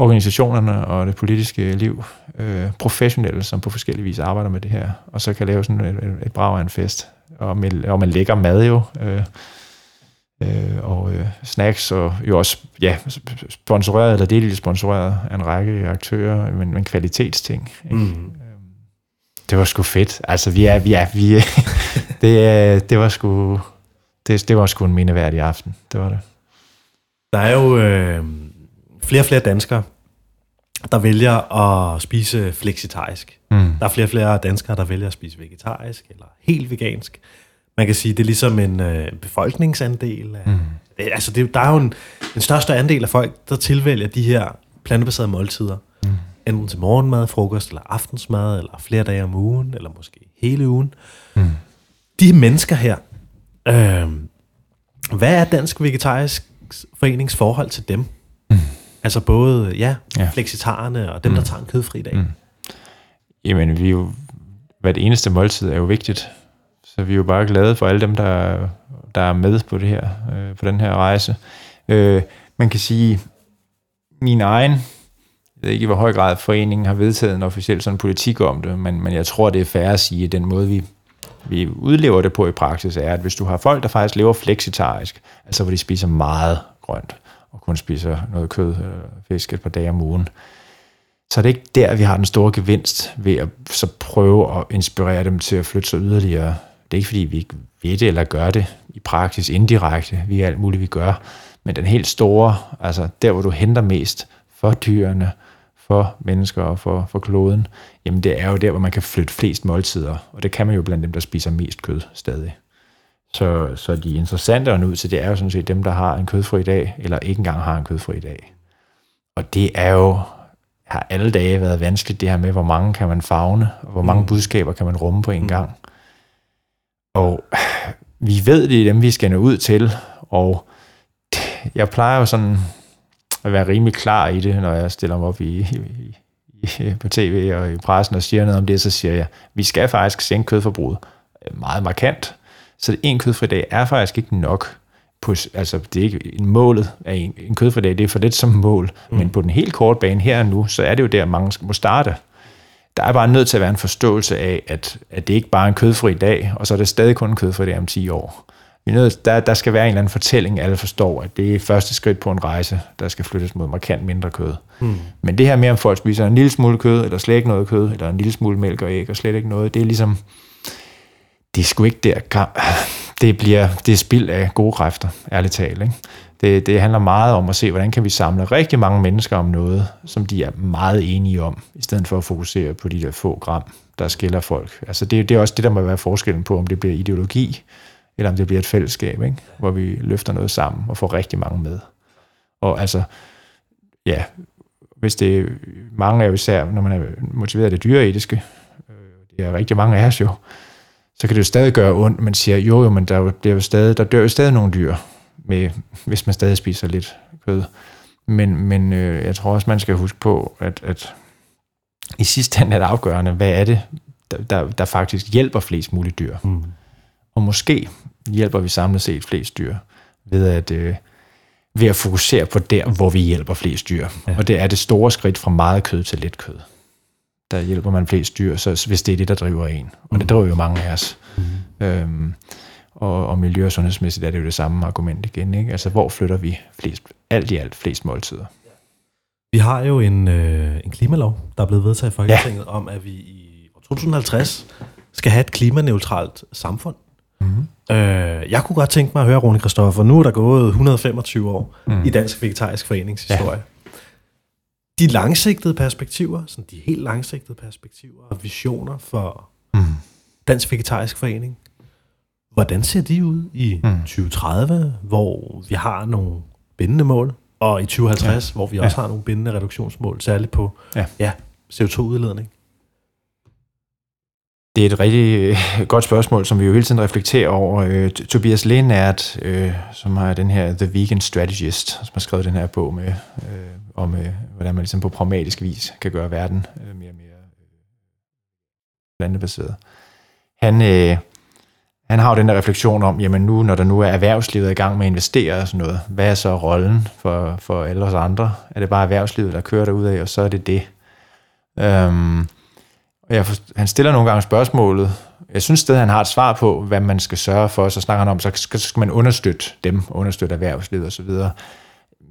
organisationerne og det politiske liv, øh, professionelle, som på forskellige vis arbejder med det her, og så kan lave sådan et, et, brag af en fest. Og, med, og man lægger mad jo, øh, øh, og øh, snacks, og jo også ja, sponsoreret eller delvis sponsoreret af en række aktører, men, men kvalitetsting. Ikke? Mm. Det var sgu fedt. Altså, vi er, vi er, vi er, det, det var sgu, det, det var sgu en mindeværdig aften. Det var det. Der er jo øh, flere og flere danskere, der vælger at spise fleksitarisk. Mm. Der er flere og flere danskere, der vælger at spise vegetarisk eller helt vegansk. Man kan sige, det er ligesom en øh, befolkningsandel. Af, mm. altså, det, der er jo en, en største andel af folk, der tilvælger de her plantebaserede måltider. Mm. Enten til morgenmad, frokost eller aftensmad, eller flere dage om ugen, eller måske hele ugen. Mm. De mennesker her, øh, hvad er Dansk Vegetarisk Forenings forhold til dem? Altså både, ja, ja. fleksitarerne og dem, mm. der tager en kødfri dag. Mm. Jamen, vi jo, hvert eneste måltid er jo vigtigt. Så vi er jo bare glade for alle dem, der, der er med på det her, øh, på den her rejse. Øh, man kan sige, min egen, jeg ved ikke i hvor høj grad foreningen har vedtaget en officiel sådan politik om det, men, men jeg tror, det er fair at sige, at den måde, vi, vi udlever det på i praksis, er, at hvis du har folk, der faktisk lever fleksitarisk, altså hvor de spiser meget grønt, og kun spiser noget kød, eller fisk et par dage om ugen, så det er ikke der, vi har den store gevinst ved at så prøve at inspirere dem til at flytte sig yderligere. Det er ikke, fordi vi ikke ved det eller gør det i praksis indirekte. Vi er alt muligt, vi gør. Men den helt store, altså der, hvor du henter mest for dyrene, for mennesker og for, for kloden, jamen det er jo der, hvor man kan flytte flest måltider. Og det kan man jo blandt dem, der spiser mest kød stadig. Så, så de interessante at nå ud til, det er jo sådan set dem, der har en kødfri dag, eller ikke engang har en kødfri dag. Og det er jo, har alle dage været vanskeligt, det her med, hvor mange kan man fagne, og hvor mange mm. budskaber kan man rumme på en mm. gang. Og vi ved, det er dem, vi skal nå ud til, og jeg plejer jo sådan at være rimelig klar i det, når jeg stiller mig op i, i, i, på tv og i pressen og siger noget om det, så siger jeg, vi skal faktisk sænke kødforbruget meget markant, så en kødfri dag er faktisk ikke nok. På, altså, det er ikke målet af en, en kødfri dag, det er for lidt som mål. Mm. Men på den helt korte bane her og nu, så er det jo der, mange må starte. Der er bare nødt til at være en forståelse af, at, at det ikke bare er en kødfri dag, og så er det stadig kun en kødfri dag om 10 år. Vi nødt, der, der skal være en eller anden fortælling, alle forstår, at det er første skridt på en rejse, der skal flyttes mod markant mindre kød. Mm. Men det her med, om folk spiser en lille smule kød, eller slet ikke noget kød, eller en lille smule mælk og æg, og slet ikke noget, det er ligesom, det er sgu ikke der, det bliver det er spild af gode kræfter, ærligt talt. Ikke? Det, det handler meget om at se, hvordan kan vi samle rigtig mange mennesker om noget, som de er meget enige om, i stedet for at fokusere på de der få gram, der skiller folk. Altså det, det er også det, der må være forskellen på, om det bliver ideologi, eller om det bliver et fællesskab, ikke? hvor vi løfter noget sammen og får rigtig mange med. Og altså, ja, hvis det mange er jo især, når man er motiveret af det dyreetiske, øh, det er rigtig mange af os jo, så kan det jo stadig gøre ondt, men siger, jo, jo, men der, bliver jo stadig, der dør jo stadig nogle dyr, med, hvis man stadig spiser lidt kød. Men, men øh, jeg tror også, man skal huske på, at, at i sidste ende er det afgørende, hvad er det, der, der, der faktisk hjælper flest mulige dyr. Mm. Og måske hjælper vi samlet set flest dyr ved at, øh, ved at fokusere på der, hvor vi hjælper flest dyr. Ja. Og det er det store skridt fra meget kød til let kød der hjælper man flest dyr, så hvis det er det, der driver en. Og det mm. driver jo mange af os. Mm. Øhm, og, og miljø- og sundhedsmæssigt er det jo det samme argument igen. Ikke? Altså, hvor flytter vi flest, alt i alt flest måltider? Vi har jo en, øh, en klimalov, der er blevet vedtaget i Folketinget, ja. om at vi i 2050 skal have et klimaneutralt samfund. Mm-hmm. Øh, jeg kunne godt tænke mig at høre, Rune Kristoffer, nu er der gået 125 år mm. i Dansk Vegetarisk Forenings historie. De langsigtede perspektiver, sådan de helt langsigtede perspektiver og visioner for mm. Dansk Vegetarisk Forening, hvordan ser de ud i mm. 2030, hvor vi har nogle bindende mål, og i 2050, ja. hvor vi også ja. har nogle bindende reduktionsmål, særligt på ja. Ja, CO2-udledning? Det er et rigtig øh, godt spørgsmål, som vi jo hele tiden reflekterer over. Øh, Tobias Lenert, øh, som har den her The Vegan Strategist, som har skrevet den her bog med, om øh, hvordan man ligesom på pragmatisk vis kan gøre verden øh, mere og mere øh, plantebaseret. Han, øh, han har jo den der refleksion om, jamen nu, når der nu er erhvervslivet i gang med at investere og sådan noget, hvad er så rollen for, for alle os andre? Er det bare erhvervslivet, der kører derud af, og så er det det? Øhm, jeg for, han stiller nogle gange spørgsmålet, jeg synes stadig, han har et svar på, hvad man skal sørge for, så snakker han om, så skal, så skal man understøtte dem, understøtte erhvervslivet osv.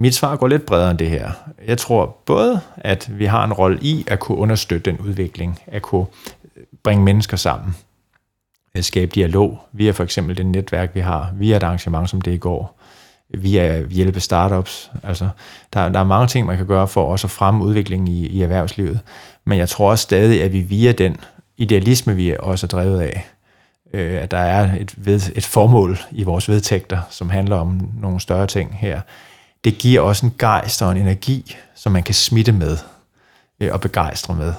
Mit svar går lidt bredere end det her. Jeg tror både, at vi har en rolle i at kunne understøtte den udvikling, at kunne øh, bringe mennesker sammen, at skabe dialog via for eksempel det netværk, vi har, via et arrangement som det i går, via hjælpe startups. Altså, der, der er mange ting, man kan gøre for også at fremme udviklingen i, i erhvervslivet. Men jeg tror også stadig, at vi via den idealisme, vi også er drevet af, øh, at der er et, ved, et formål i vores vedtægter, som handler om nogle større ting her. Det giver også en gejst og en energi, som man kan smitte med øh, og begejstre med.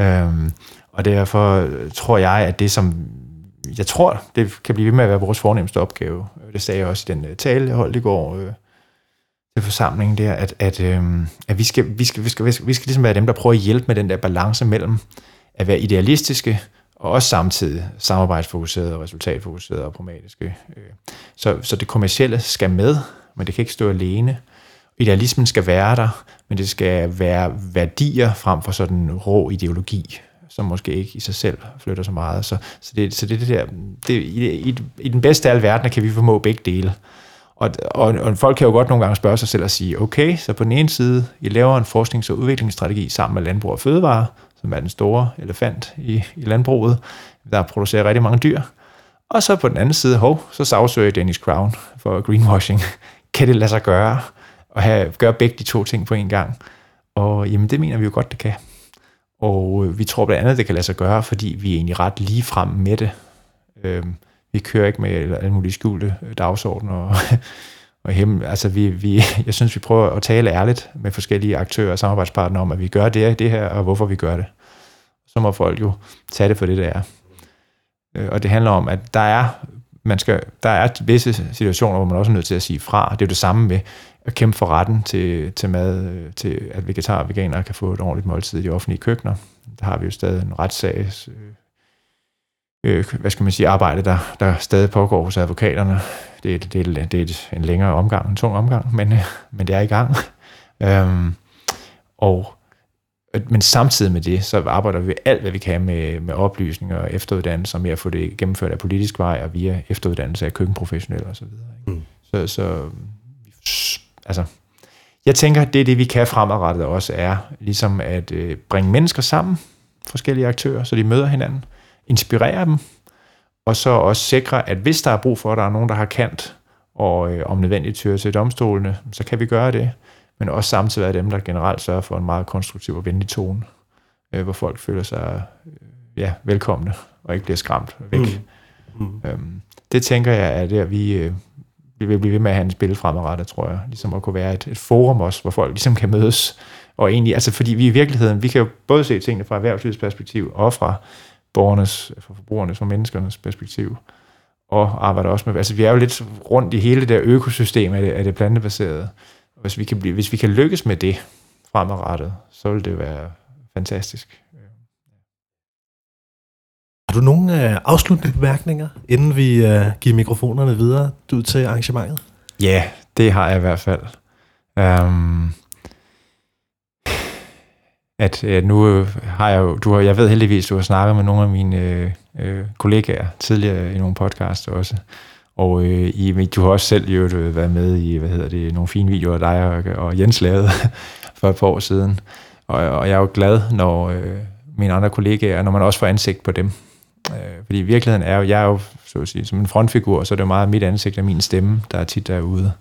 Øhm, og derfor øh, tror jeg, at det som jeg tror, det kan blive ved med at være vores fornemmeste opgave. Øh, det sagde jeg også i den øh, tale, jeg holdt i går øh, til forsamlingen der, at, at, øh, at vi, skal, vi, skal, vi, skal, vi, skal, vi skal ligesom være dem, der prøver at hjælpe med den der balance mellem at være idealistiske, og også samtidig samarbejdsfokuserede og resultatfokuserede og pragmatiske. Øh. Så, så det kommercielle skal med, men det kan ikke stå alene. Idealismen skal være der, men det skal være værdier frem for sådan rå ideologi som måske ikke i sig selv flytter så meget. Så, så, det, så det, det der, det, i, i, i den bedste af alle verdener kan vi formå begge dele. Og, og, og folk kan jo godt nogle gange spørge sig selv og sige, okay, så på den ene side, I laver en forsknings- og udviklingsstrategi sammen med Landbrug og Fødevare, som er den store elefant i, i landbruget, der producerer rigtig mange dyr. Og så på den anden side, hov, så sagsøger Dennis Crown for greenwashing kan det lade sig gøre at have, gøre begge de to ting på en gang? Og jamen, det mener vi jo godt, det kan. Og øh, vi tror blandt andet, det kan lade sig gøre, fordi vi er egentlig ret lige frem med det. Øh, vi kører ikke med alle mulige skjulte øh, dagsordner og, og hjem. altså vi, vi, jeg synes, vi prøver at tale ærligt med forskellige aktører og samarbejdspartnere om, at vi gør det, det her, og hvorfor vi gør det. Så må folk jo tage det for det, det er. Øh, og det handler om, at der er, man skal, der er visse situationer, hvor man også er nødt til at sige fra. Det er jo det samme med, at kæmpe for retten til, til mad, til at vegetarer og veganere kan få et ordentligt måltid i de offentlige køkkener. Der har vi jo stadig en retssag, øh, øh, hvad skal man sige, arbejde, der, der stadig pågår hos advokaterne. Det er, det, er, det er en længere omgang, en tung omgang, men, øh, men det er i gang. øhm, og men samtidig med det, så arbejder vi alt, hvad vi kan med, med oplysning og efteruddannelse, med at få det gennemført af politisk vej og via efteruddannelse af køkkenprofessionelle osv. Så, mm. så, så altså, jeg tænker, det er det, vi kan fremadrettet også, er ligesom at øh, bringe mennesker sammen, forskellige aktører, så de møder hinanden, inspirere dem, og så også sikre, at hvis der er brug for, at der er nogen, der har kant, og øh, om nødvendigt tyre til domstolene, så kan vi gøre det, men også samtidig være dem, der generelt sørger for en meget konstruktiv og venlig tone, øh, hvor folk føler sig øh, ja, velkomne, og ikke bliver skræmt væk. Mm. Mm. Øhm, det tænker jeg er der, vi, øh, vi vil blive ved med at have en spil fremadrettet, tror jeg. Ligesom at kunne være et, et forum også, hvor folk ligesom kan mødes. Og egentlig, altså fordi vi i virkeligheden, vi kan jo både se tingene fra erhvervslivets perspektiv, og fra borgernes, fra forbrugernes og menneskernes perspektiv. Og arbejder også med, altså vi er jo lidt rundt i hele det der økosystem af det, af det plantebaserede. Hvis vi, kan blive, hvis vi kan lykkes med det fremadrettet, så vil det være fantastisk. Har du nogle øh, afsluttende bemærkninger, inden vi øh, giver mikrofonerne videre ud til arrangementet? Ja, det har jeg i hvert fald. Um, at øh, nu har jeg jo, du har, jeg ved heldigvis, du har snakket med nogle af mine øh, øh, kollegaer tidligere i nogle podcasts også, og øh, I, du har også selv jo øh, været med i, hvad hedder det, nogle fine videoer, dig og, og Jens lavede for et par år siden, og, og jeg er jo glad, når øh, mine andre kollegaer, når man også får ansigt på dem, Øh, fordi virkeligheden er jo, jeg er jo så at sige, som en frontfigur, så er det jo meget mit ansigt og min stemme, der er tit derude.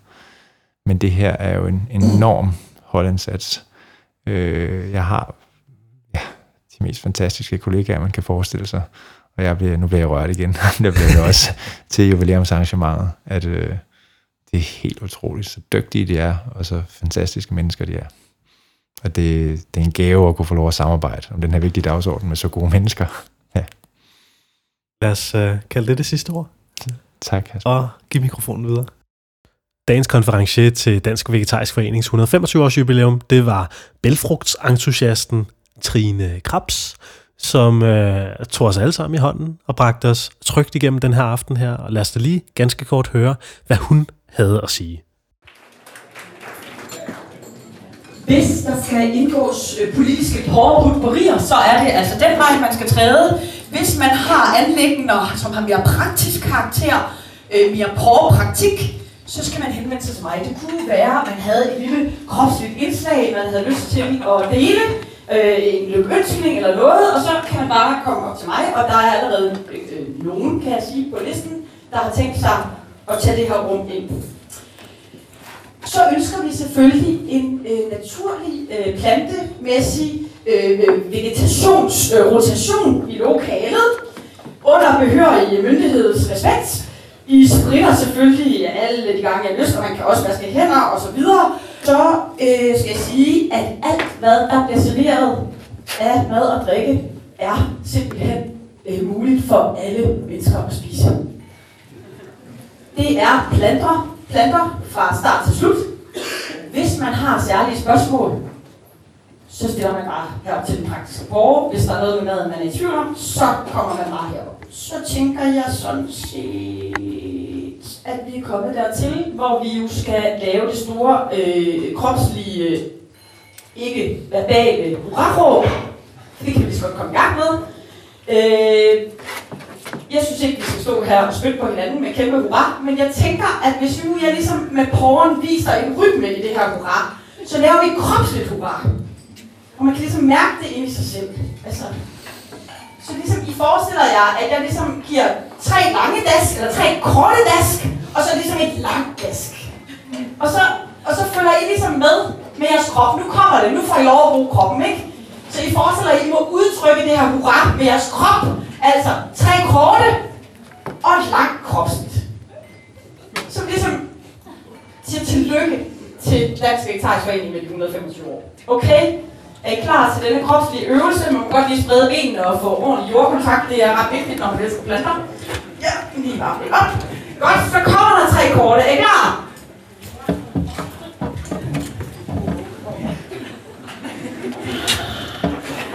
Men det her er jo en, en enorm holdindsats. Øh, jeg har ja, de mest fantastiske kollegaer, man kan forestille sig. Og jeg bliver, nu bliver jeg rørt igen. det bliver det også til jubilæumsarrangementet, at øh, det er helt utroligt, så dygtige de er, og så fantastiske mennesker de er. Og det, det er en gave at kunne få lov at samarbejde om den her vigtige dagsorden med så gode mennesker. Ja. Lad os uh, kalde det det sidste ord. Tak. Kasper. Og give mikrofonen videre. Dagens konferencier til Dansk Vegetarisk Forenings 125 års jubilæum, det var bælfrugtsentusiasten Trine Krabs, som øh, tog os alle sammen i hånden og bragte os trygt igennem den her aften her. Og lad os da lige ganske kort høre, hvad hun havde at sige. Hvis der skal indgås øh, politiske porreputterier, så er det altså den vej, man skal træde. Hvis man har anlæggende, som har mere praktisk karakter, øh, mere porrepraktik, så skal man henvende sig til mig. Det kunne være, at man havde et lille kropsligt indslag, man havde lyst til at dele, øh, en lykønskning eller noget, og så kan man bare komme op til mig, og der er allerede øh, nogen, kan jeg sige, på listen, der har tænkt sig at tage det her rum ind. Så ønsker vi selvfølgelig en øh, naturlig, øh, plantemæssig øh, vegetationsrotation øh, øh i lokalet, under behørig myndigheds respekt. I spritter selvfølgelig alle de gange, jeg lyst, og man kan også vaske hænder og så øh, skal jeg sige, at alt, hvad der bliver serveret af mad og drikke, er simpelthen øh, muligt for alle mennesker at spise. Det er planter, planter fra start til slut. Hvis man har særlige spørgsmål, så stiller man bare herop til den praktiske borger. Hvis der er noget med maden, man er i tvivl om, så kommer man bare herop. Så tænker jeg sådan set, at vi er kommet dertil, hvor vi jo skal lave det store øh, kropslige, ikke verbale hurra Det kan vi så godt komme i gang med. Øh, jeg synes ikke, vi skal stå her og spytte på hinanden med kæmpe hurra, men jeg tænker, at hvis nu jeg ligesom med porren viser en rytme i det her hurra, så laver vi et kropsligt hurra. Og man kan ligesom mærke det ind i sig selv. Altså, så ligesom I forestiller jer, at jeg ligesom giver tre lange dask, eller tre korte dask, og så ligesom et langt dask. Og så, og så følger I ligesom med med jeres krop. Nu kommer det, nu får I lov at bruge kroppen, ikke? Så I forestiller, at I må udtrykke det her hurra med jeres krop. Altså tre korte og et langt kropsnit. Så ligesom siger tillykke til Dansk Vegetarisk Forening med de 125 år. Okay? Er I klar til denne kropslige øvelse? Man kan godt lige sprede benene og få ordentlig jordkontakt. Det er ret vigtigt, når man elsker planter. Ja, lige bare op. Godt, så kommer der tre korte. Er I klar?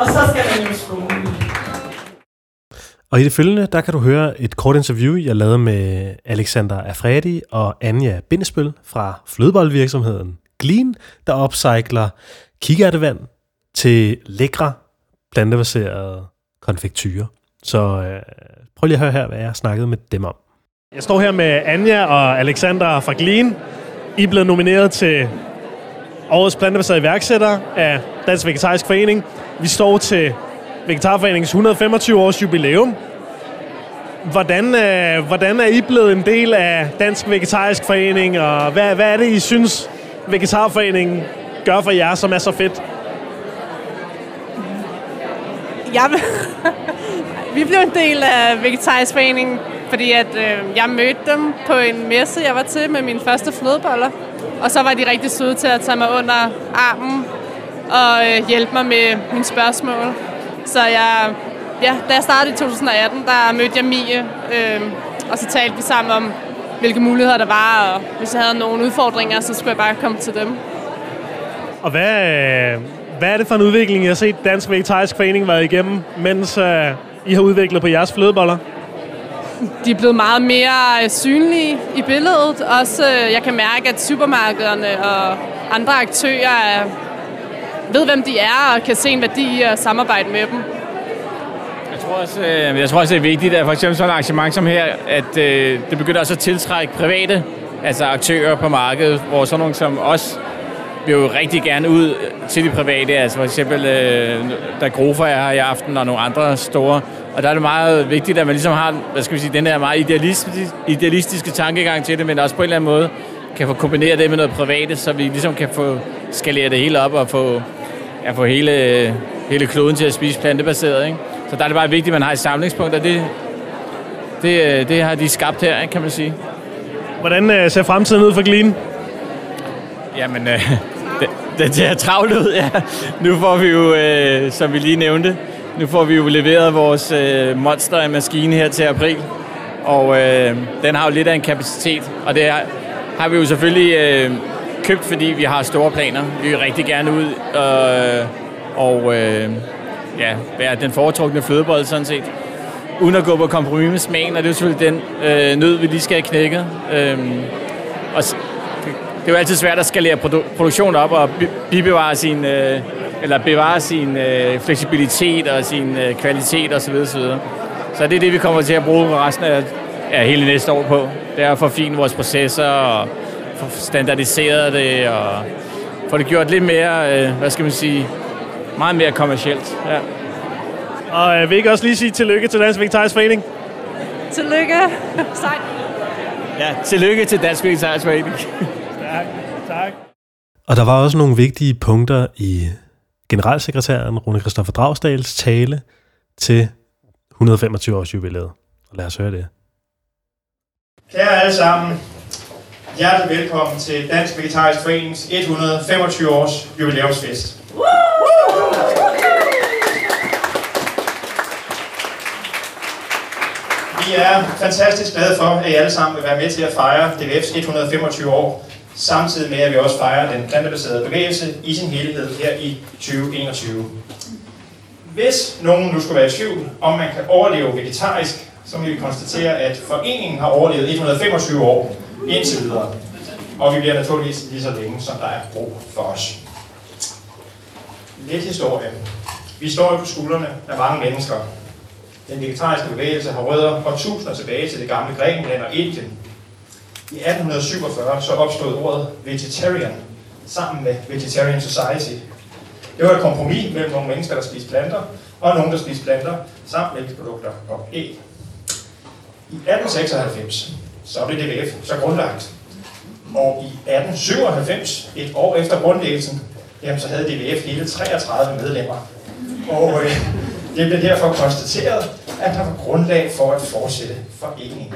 Og så skal man jo skrue. Og i det følgende, der kan du høre et kort interview, jeg lavede med Alexander Afredi og Anja Bindespøl fra flødeboldvirksomheden Glean, der opcykler kikærtevand til lækre plantebaserede konfektyrer. Så øh, prøv lige at høre her, hvad jeg har snakket med dem om. Jeg står her med Anja og Alexander fra Glean. I er blevet nomineret til Årets plantebaserede iværksætter af Dansk Vegetarisk Forening. Vi står til Vegetarforeningens 125 års jubilæum. Hvordan, øh, hvordan er I blevet en del af Dansk Vegetarisk Forening, og hvad, hvad er det, I synes, Vegetarforeningen gør for jer, som er så fedt? Ja, vi blev en del af Vegetarisk Forening, fordi at, øh, jeg mødte dem på en messe, jeg var til med mine første flødeboller. Og så var de rigtig søde til at tage mig under armen og øh, hjælpe mig med mine spørgsmål. Så jeg, ja, da jeg startede i 2018, der mødte jeg Mie, øh, og så talte vi sammen om, hvilke muligheder der var, og hvis jeg havde nogle udfordringer, så skulle jeg bare komme til dem. Og hvad, hvad er det for en udvikling, I har set Dansk Vegetarisk Forening været igennem, mens uh, I har udviklet på jeres flødeboller? De er blevet meget mere øh, synlige i billedet. Også, øh, jeg kan mærke, at supermarkederne og andre aktører ved, hvem de er, og kan se en værdi i at samarbejde med dem. Jeg tror også, jeg tror også det er vigtigt, at for eksempel sådan et arrangement som her, at det begynder også at tiltrække private altså aktører på markedet, hvor sådan nogle som os vil jo rigtig gerne ud til de private, altså for eksempel, øh, der Grofa er her i aften, og nogle andre store. Og der er det meget vigtigt, at man ligesom har, hvad skal vi sige, den der meget idealistiske, idealistiske tankegang til det, men også på en eller anden måde kan få kombineret det med noget private, så vi ligesom kan få skaleret det hele op og få, ja, få hele, hele kloden til at spise plantebaseret. Ikke? Så der er det bare vigtigt, at man har et samlingspunkt, og det, det, øh, det har de skabt her, kan man sige. Hvordan øh, ser fremtiden ud for Glean? Jamen, øh, det ser travlt ud, ja. Nu får vi jo, øh, som vi lige nævnte, nu får vi jo leveret vores øh, monster af maskine her til april. Og øh, den har jo lidt af en kapacitet, og det har, har vi jo selvfølgelig øh, købt, fordi vi har store planer. Vi vil rigtig gerne ud, øh, og øh, ja, være den foretrukne flødebold sådan set. Uden at gå på kompromis med smagen, og det er jo selvfølgelig den øh, nød, vi lige skal have knækket. Øh, og det, er jo altid svært at skalere produ- produktionen op og bi- bibevare sin, øh, eller bevare sin øh, fleksibilitet og sin øh, kvalitet osv. osv. Så det er det, vi kommer til at bruge resten af, af hele næste år på. Det er at forfine vores processer og få standardiseret det og få det gjort lidt mere, øh, hvad skal man sige, meget mere kommercielt. Ja. Og jeg vil ikke også lige sige tillykke til Dansk Vegetarisk Forening. Tillykke. Sejt. ja, tillykke til Dansk Vegetarisk Forening. Og der var også nogle vigtige punkter i generalsekretæren Rune Christoffer Dragsdals tale til 125 års jubilæet. Og lad os høre det. Kære alle sammen, hjertelig velkommen til Dansk Vegetarisk Forenings 125 års jubilæumsfest. Vi er fantastisk glade for, at I alle sammen vil være med til at fejre DVF's 125 år, samtidig med at vi også fejrer den plantebaserede bevægelse i sin helhed her i 2021. Hvis nogen nu skulle være i tvivl, om man kan overleve vegetarisk, så må vi konstatere, at foreningen har overlevet 125 år indtil videre. Og vi bliver naturligvis lige så længe, som der er brug for os. Lidt historie. Vi står jo på skuldrene af mange mennesker. Den vegetariske bevægelse har rødder fra tusinder tilbage til det gamle Grækenland og Indien. I 1847 så opstod ordet vegetarian sammen med Vegetarian Society. Det var et kompromis mellem nogle mennesker, der spiste planter, og nogle, der spiste planter, samt mælkeprodukter og æg. I 1896, så blev DVF så grundlagt. Og i 1897, et år efter grundlæggelsen, jamen, så havde DVF hele 33 medlemmer. Og øh, det blev derfor konstateret, at der var grundlag for at fortsætte foreningen.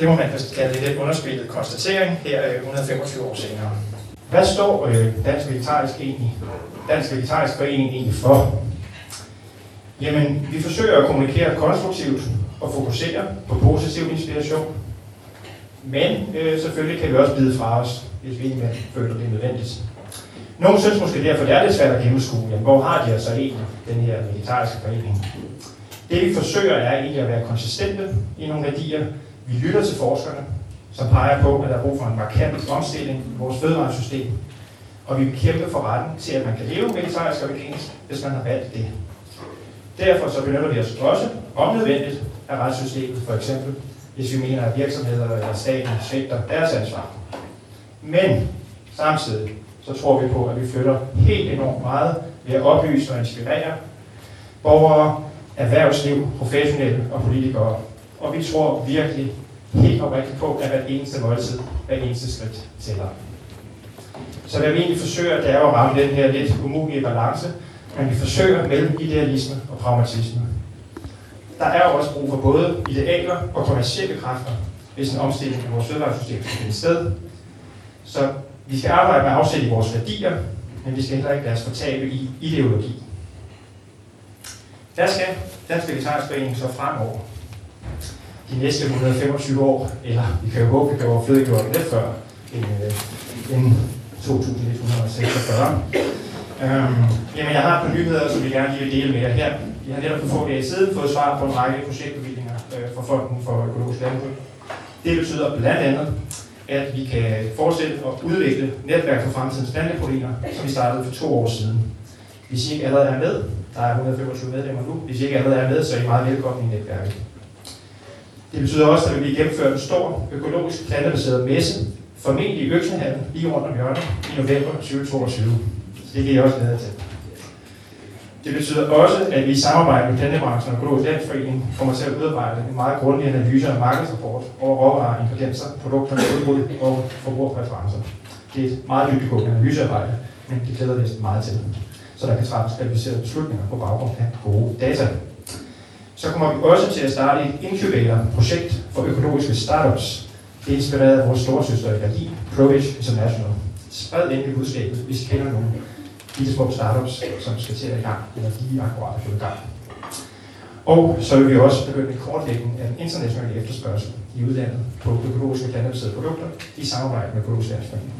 Det må man kalde lidt underspillet konstatering her øh, 125 år senere. Hvad står øh, Dansk Vegetarisk egentlig, Dansk Vegetarisk Forening egentlig for? Jamen, vi forsøger at kommunikere konstruktivt og fokusere på positiv inspiration. Men øh, selvfølgelig kan vi også bide fra os, hvis vi ikke føler det er nødvendigt. Nogle synes måske derfor, det er lidt svært at gennemskue, jamen, hvor har de altså egentlig den her vegetariske forening? Det vi forsøger er egentlig at være konsistente i nogle værdier. Vi lytter til forskerne, som peger på, at der er brug for en markant omstilling i vores fødevaresystem. Og vi vil kæmpe for retten til, at man kan leve vegetarisk og vegansk, hvis man har valgt det. Derfor så benytter vi os også, om nødvendigt, af retssystemet, for eksempel, hvis vi mener, at virksomheder eller staten svigter deres ansvar. Men samtidig så tror vi på, at vi flytter helt enormt meget ved at oplyse og inspirere borgere, erhvervsliv, professionelle og politikere. Og vi tror virkelig helt oprigtigt på, at hvert eneste måltid, hvert eneste skridt tæller. Så hvad vi egentlig forsøger, det er at ramme den her lidt umulige balance, men vi forsøger mellem idealisme og pragmatisme. Der er også brug for både idealer og kommersielle kræfter, hvis en omstilling af vores fødevaresystem skal finde sted. Så vi skal arbejde med afsæt i vores værdier, men vi skal heller ikke lade os fortabe i ideologi. Der skal Dansk Vegetarisk Forening så fremover? De næste 125 år, eller vi kan jo håbe, vi kan overflødiggjort lidt før, end, øh, end 2146. Øhm, jamen, jeg har et par nyheder, som vi gerne lige vil dele med jer her. Vi har netop for få dage siden fået svar på en række projektbevillinger øh, fra Fonden for Økologisk Landbrug. Det betyder blandt andet, at vi kan fortsætte og udvikle netværk for fremtidens planteproteiner, som vi startede for to år siden. Hvis I ikke allerede er med, der er 125 medlemmer nu, hvis I ikke allerede er med, så er I meget velkommen i netværket. Det betyder også, at der vil blive gennemført en stor økologisk plantebaseret messe, formentlig i Øksenhallen, lige rundt om hjørnet, i november 2022. Så det kan I også glæde til. Det betyder også, at vi i samarbejde med Plantebranchen og Økologisk Landsforening kommer til at udarbejde en meget grundig analyse og markedsrapport over råvarer, ingredienser, produkter, udbrud og forbrugerpræferencer. Det er et meget dybdegående analysearbejde, men det glæder vi os meget til, så der kan træffes kvalificerede beslutninger på baggrund af gode data. Så kommer vi også til at starte et incubator-projekt for økologiske startups. Det er inspireret af vores storsøster i Berlin, ProVish International. Spred endelig budskabet, hvis I kender nogen disse små startups, som skal til at i gang, eller lige akkurat er i gang. Og så vil vi også begynde en kortlægning af den internationale efterspørgsel i udlandet på økologiske plantebaserede produkter i samarbejde med Økologisk Landsforening.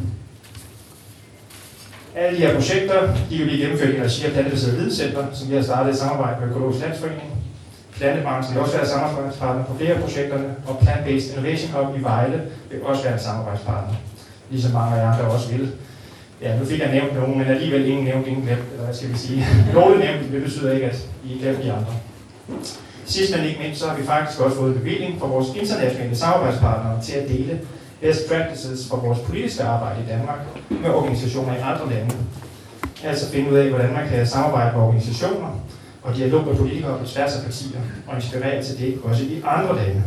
Alle de her projekter, de vil blive gennemført i regi af Plantebaserede Videnscenter, som vi har startet i samarbejde med Økologisk Landsforening. Plantebranchen vil også være samarbejdspartner på flere af projekterne, og Plant-Based Innovation Hub i Vejle vil også være en samarbejdspartner, ligesom mange af jer andre også vil. Ja, nu fik jeg nævnt nogen, men alligevel ingen nævnt, ingen glemt, eller hvad skal vi sige. Nogle nævnt, det betyder ikke, at I glemte de andre. Sidst men ikke mindst, så har vi faktisk også fået bevilling fra vores internationale samarbejdspartnere til at dele best practices for vores politiske arbejde i Danmark med organisationer i andre lande. Altså finde ud af, hvordan man kan samarbejde med organisationer og dialog med politikere på tværs af partier og inspirere til det også i andre lande.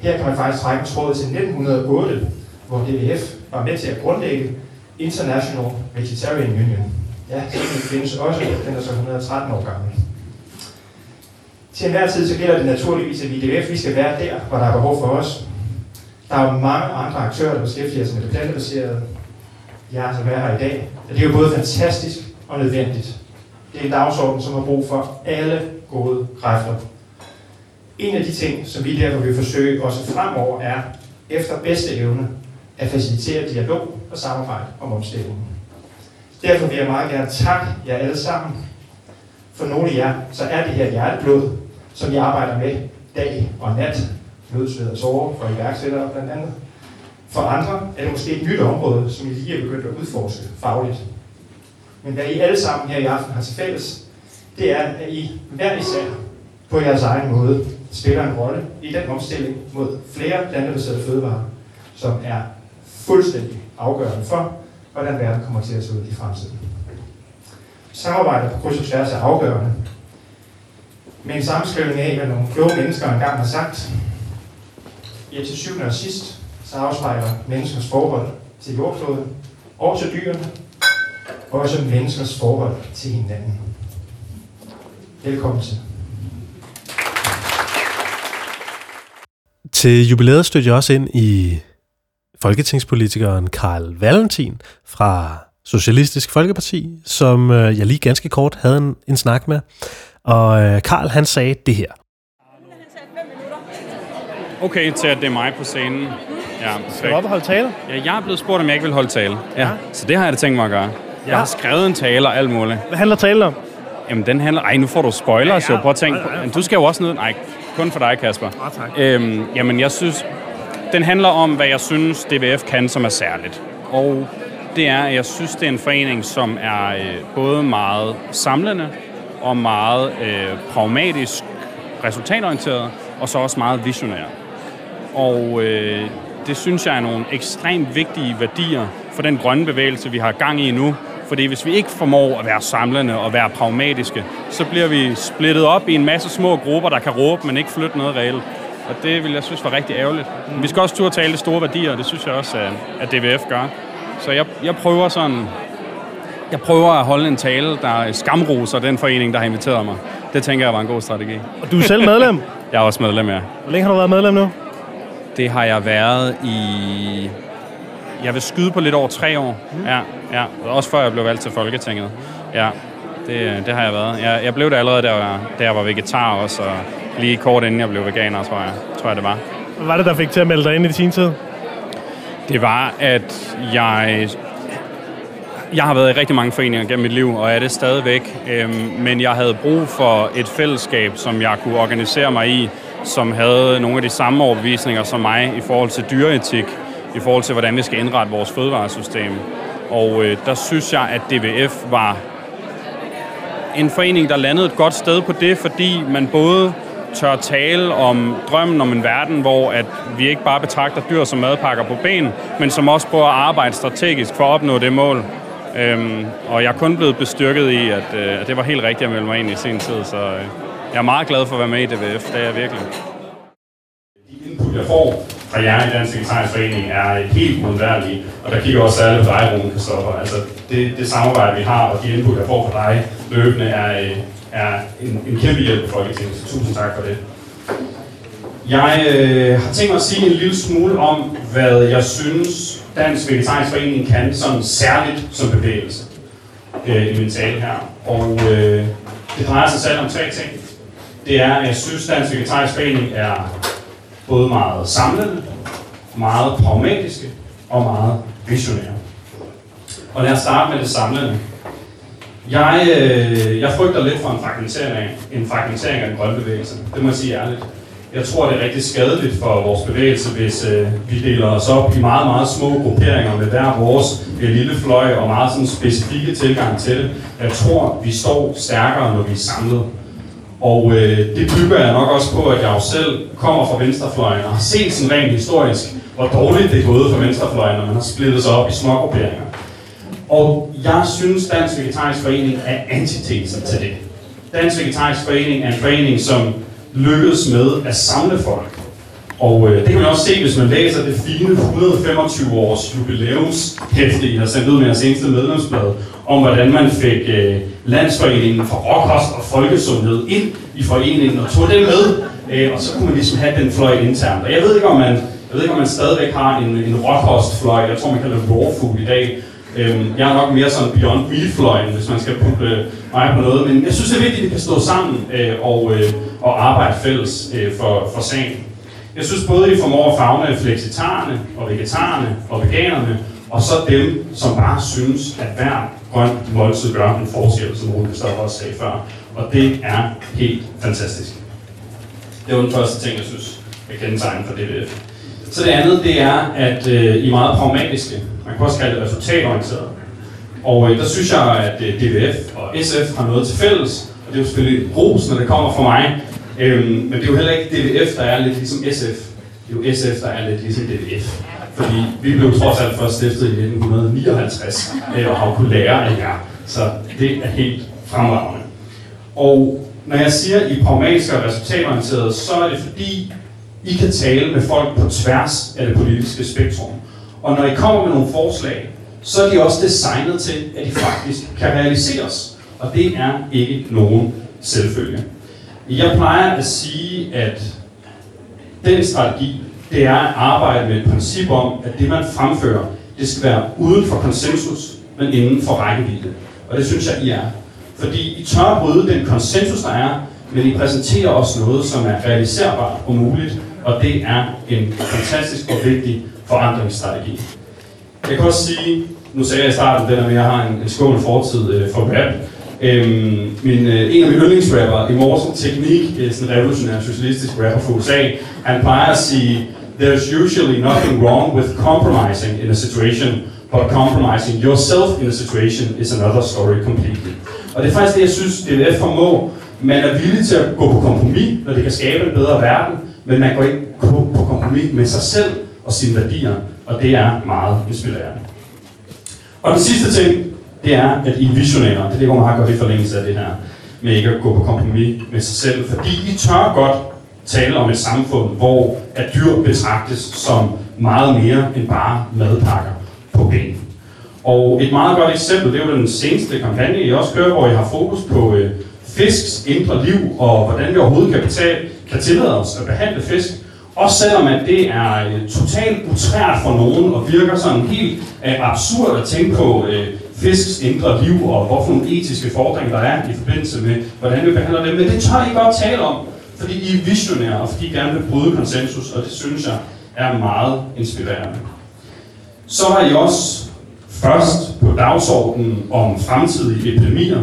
Her kan man faktisk trække tråd til 1908, hvor DVF var med til at grundlægge International Vegetarian Union. Ja, den findes også, den er så 113 år gammel. Til enhver tid så gælder det naturligvis, at vi i DVF vi skal være der, hvor der er behov for os. Der er jo mange andre aktører, der beskæftiger sig med det plantebaserede. Jeg er altså være her i dag. Og det er jo både fantastisk og nødvendigt. Det er en dagsorden, som har brug for alle gode kræfter. En af de ting, som vi derfor vil forsøge også fremover, er efter bedste evne at facilitere dialog og samarbejde om omstillingen. Derfor vil jeg meget gerne takke jer alle sammen. For nogle af jer, så er det her hjerteblod, som vi arbejder med dag og nat. Blod, sved og sove for iværksættere blandt andet. For andre er det måske et nyt område, som I lige er begyndt at udforske fagligt. Men hvad I alle sammen her i aften har til fælles, det er, at I hver især på jeres egen måde spiller en rolle i den omstilling mod flere plantebaserede fødevarer, som er fuldstændig afgørende for, hvordan verden kommer til at se ud i fremtiden. Samarbejde på kryds og tværs er afgørende. Med en sammenskrivning af, hvad nogle kloge mennesker engang har sagt, ja, til syvende og sidst, så afspejler menneskers forhold til jordkloden og til dyrene, og også menneskers forhold til hinanden. Velkommen til. Til jubilæet stødte jeg også ind i folketingspolitikeren Karl Valentin fra Socialistisk Folkeparti, som øh, jeg lige ganske kort havde en, en snak med. Og øh, Karl han sagde det her. Okay, til at det er mig på scenen. Ja, Skal du op og holde tale? Ja, jeg er blevet spurgt, om jeg ikke vil holde tale. Ja, så det har jeg da tænkt mig at gøre. Jeg har skrevet en tale og alt muligt. Hvad handler talen om? Jamen, den handler... Ej, nu får du spoilers jo. Prøv at tænke. Du skal jo også ned... Nej, kun for dig, Kasper. Ah, tak. Øhm, jamen, jeg synes... Den handler om, hvad jeg synes, DVF kan, som er særligt. Og det er, at jeg synes, det er en forening, som er øh, både meget samlende og meget øh, pragmatisk, resultatorienteret, og så også meget visionær. Og øh, det synes jeg er nogle ekstremt vigtige værdier for den grønne bevægelse, vi har gang i nu. Fordi hvis vi ikke formår at være samlende og være pragmatiske, så bliver vi splittet op i en masse små grupper, der kan råbe, men ikke flytte noget reelt. Og det vil jeg synes var rigtig ærgerligt. Vi skal også turde tale de store værdier, og det synes jeg også, at- at DVF gør. Så jeg, jeg prøver sådan... Jeg prøver at holde en tale, der skamroser den forening, der har inviteret mig. Det tænker jeg var en god strategi. Og du er selv medlem. Jeg er også medlem, ja. Hvor længe har du været medlem nu? Det har jeg været i... Jeg vil skyde på lidt over tre år. Ja, ja. Også før jeg blev valgt til Folketinget. Ja, det, det har jeg været. Jeg, jeg blev det allerede, da jeg, da jeg var vegetar også, og lige kort inden jeg blev veganer, tror jeg, tror jeg det var. Hvad var det, der fik til at melde dig ind i sin tid? Det var, at jeg... Jeg har været i rigtig mange foreninger gennem mit liv, og er det stadigvæk. Øhm, men jeg havde brug for et fællesskab, som jeg kunne organisere mig i, som havde nogle af de samme overbevisninger som mig i forhold til dyreetik, i forhold til, hvordan vi skal indrette vores fødevaresystem. Og øh, der synes jeg, at DVF var en forening, der landede et godt sted på det, fordi man både tør tale om drømmen om en verden, hvor at vi ikke bare betragter dyr som madpakker på ben, men som også prøver at arbejde strategisk for at opnå det mål. Øhm, og jeg er kun blevet bestyrket i, at, øh, at det var helt rigtigt at melde mig ind i sin tid, så øh, jeg er meget glad for at være med i DVF, det er jeg virkelig. De input, jeg får fra jer i Dansk Vegetarisk Forening, er helt undværlige. Og der kigger også særligt på dig, Rune Kristoffer. Altså, det, det samarbejde, vi har, og de input, jeg får fra dig løbende, er, øh, er en, en kæmpe hjælp for Folketinget. Så tusind tak for det. Jeg øh, har tænkt mig at sige en lille smule om, hvad jeg synes, Dansk Vegetarisk Forening kan sådan særligt som bevægelse øh, i min tale her. Og øh, det drejer sig selv om tre ting. Det er, at jeg synes, Dansk Vegetarisk Forening er både meget samlende, meget pragmatiske og meget visionære. Og lad os starte med det samlende. Jeg, øh, jeg frygter lidt for en fragmentering, en fragmentering af den grønne bevægelse. Det må jeg sige ærligt. Jeg tror, det er rigtig skadeligt for vores bevægelse, hvis øh, vi deler os op i meget, meget små grupperinger med hver vores øh, lille fløj og meget sådan specifikke tilgang til det. Jeg tror, vi står stærkere, når vi er samlet. Og øh, det bygger jeg nok også på, at jeg jo selv kommer fra venstrefløjen og har set sådan rent historisk, hvor dårligt det er gået for venstrefløjen, når man har splittet sig op i smågrupperinger. Og jeg synes, Dansk Vegetarisk Forening er antitesen til det. Dansk Vegetarisk Forening er en forening, som lykkedes med at samle folk. Og øh, det kan man også se, hvis man læser det fine 125 års jubilæumshæfte, I har sendt ud med jeres seneste medlemsblad, om hvordan man fik øh, Landsforeningen for Råkost og Folkesundhed ind i foreningen og tog det med, øh, og så kunne man ligesom have den fløj internt. Og jeg ved ikke, om man, jeg ved ikke, om man stadigvæk har en, en råkostfløj, jeg tror, man kalder det raw food i dag, Øhm, jeg er nok mere sådan beyond meat hvis man skal putte øh, mig på noget, men jeg synes, det er vigtigt, at vi kan stå sammen øh, og, øh, og arbejde fælles øh, for, for sagen. Jeg synes både, I formår at fagne flexitarerne og vegetarerne og veganerne, og så dem, som bare synes, at hver grøn måltid gør en forskel, som Rune Kristoffer også sagde før. Og det er helt fantastisk. Det var den første ting, jeg synes er kendetegnet for DVF. Så det andet, det er, at øh, I er meget pragmatiske. Man kan også kalde det resultatorienteret. Og øh, der synes jeg, at øh, DVF og SF har noget til fælles. Og det er jo selvfølgelig ros, når det kommer fra mig. Øhm, men det er jo heller ikke DVF, der er lidt ligesom SF. Det er jo SF, der er lidt ligesom DVF. Fordi vi blev trods alt først stiftet i 1959 øh, og har kunnet lære af jer. Så det er helt fremragende. Og når jeg siger, at I er pragmatiske og resultatorienterede, så er det fordi, I kan tale med folk på tværs af det politiske spektrum. Og når I kommer med nogle forslag, så er de også designet til, at de faktisk kan realiseres. Og det er ikke nogen selvfølge. Jeg plejer at sige, at den strategi, det er at arbejde med et princip om, at det man fremfører, det skal være uden for konsensus, men inden for rækkevidde. Og det synes jeg, I er. Fordi I tør bryde den konsensus, der er, men I præsenterer også noget, som er realiserbart og muligt, og det er en fantastisk og vigtig forandringsstrategi. Jeg kan også sige, nu sagde jeg i starten, den at jeg har en, en skål fortid øh, for rap. Øhm, min, øh, en af mine yndlingsrapper, i morges teknik, øh, sådan en revolutionær socialistisk rapper fra USA, han plejer at sige, There's usually nothing wrong with compromising in a situation, but compromising yourself in a situation is another story completely. Og det er faktisk det, jeg synes, DVF formå. Man er villig til at gå på kompromis, når det kan skabe en bedre verden, men man går ikke på, kompromis med sig selv og sine værdier, og det er meget inspirerende. Og den sidste ting, det er, at I er visionære. Det ligger meget godt i forlængelse af det her, med ikke at gå på kompromis med sig selv, fordi I tør godt tale om et samfund, hvor at dyr betragtes som meget mere end bare madpakker på ben. Og et meget godt eksempel, det er jo den seneste kampagne, I også kører, hvor I har fokus på øh, fisks indre liv, og hvordan vi overhovedet kan, betale, kan tillade os at behandle fisk også selvom at det er øh, totalt utrært for nogen og virker sådan helt øh, absurd at tænke på øh, fisks indre liv og hvorfor nogle etiske fordringer der er i forbindelse med, hvordan vi behandler dem. Men det tør I godt tale om, fordi I er visionære og fordi I gerne vil bryde konsensus, og det synes jeg er meget inspirerende. Så var I også først på dagsordenen om fremtidige epidemier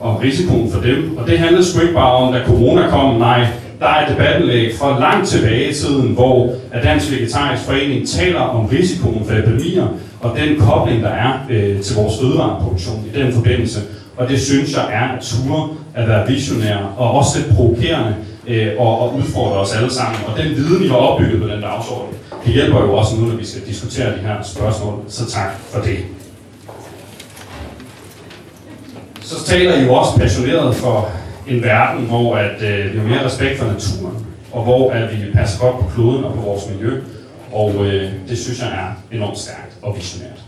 og risikoen for dem. Og det handlede sgu ikke bare om, da corona kom, nej, der er debattenlæg fra langt tilbage i tiden, hvor Dansk Vegetarisk Forening taler om risikoen for epidemier, og den kobling, der er øh, til vores fødevareproduktion i den forbindelse. Og det synes jeg er at ture at være visionær og også lidt provokerende øh, og, og udfordrer os alle sammen. Og den viden, vi har opbygget på den dagsorden, det hjælper jo også nu, når vi skal diskutere de her spørgsmål. Så tak for det. Så taler I jo også passioneret for en verden, hvor at, øh, vi har mere respekt for naturen, og hvor at vi passer godt på kloden og på vores miljø. Og øh, det synes jeg er enormt stærkt og visionært.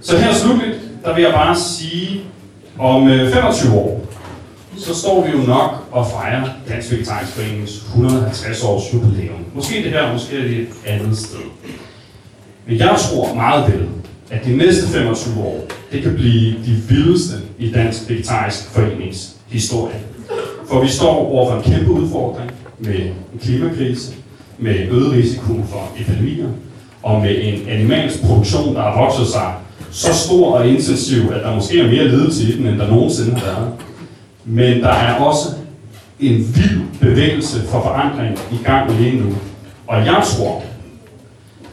Så her slutligt, der vil jeg bare sige, om øh, 25 år, så står vi jo nok og fejrer Dansk Vegetarisk Foreningens 150 års jubilæum. Måske det her, måske er det et andet sted. Men jeg tror meget vel, at de næste 25 år, det kan blive de vildeste i Dansk Vegetarisk Forenings historie. For vi står over for en kæmpe udfordring med en klimakrise, med øget risiko for epidemier, og med en animalsk produktion, der har vokset sig så stor og intensiv, at der måske er mere ledelse i den, end der nogensinde har været. Men der er også en vild bevægelse for forandring i gang lige nu. Og jeg tror,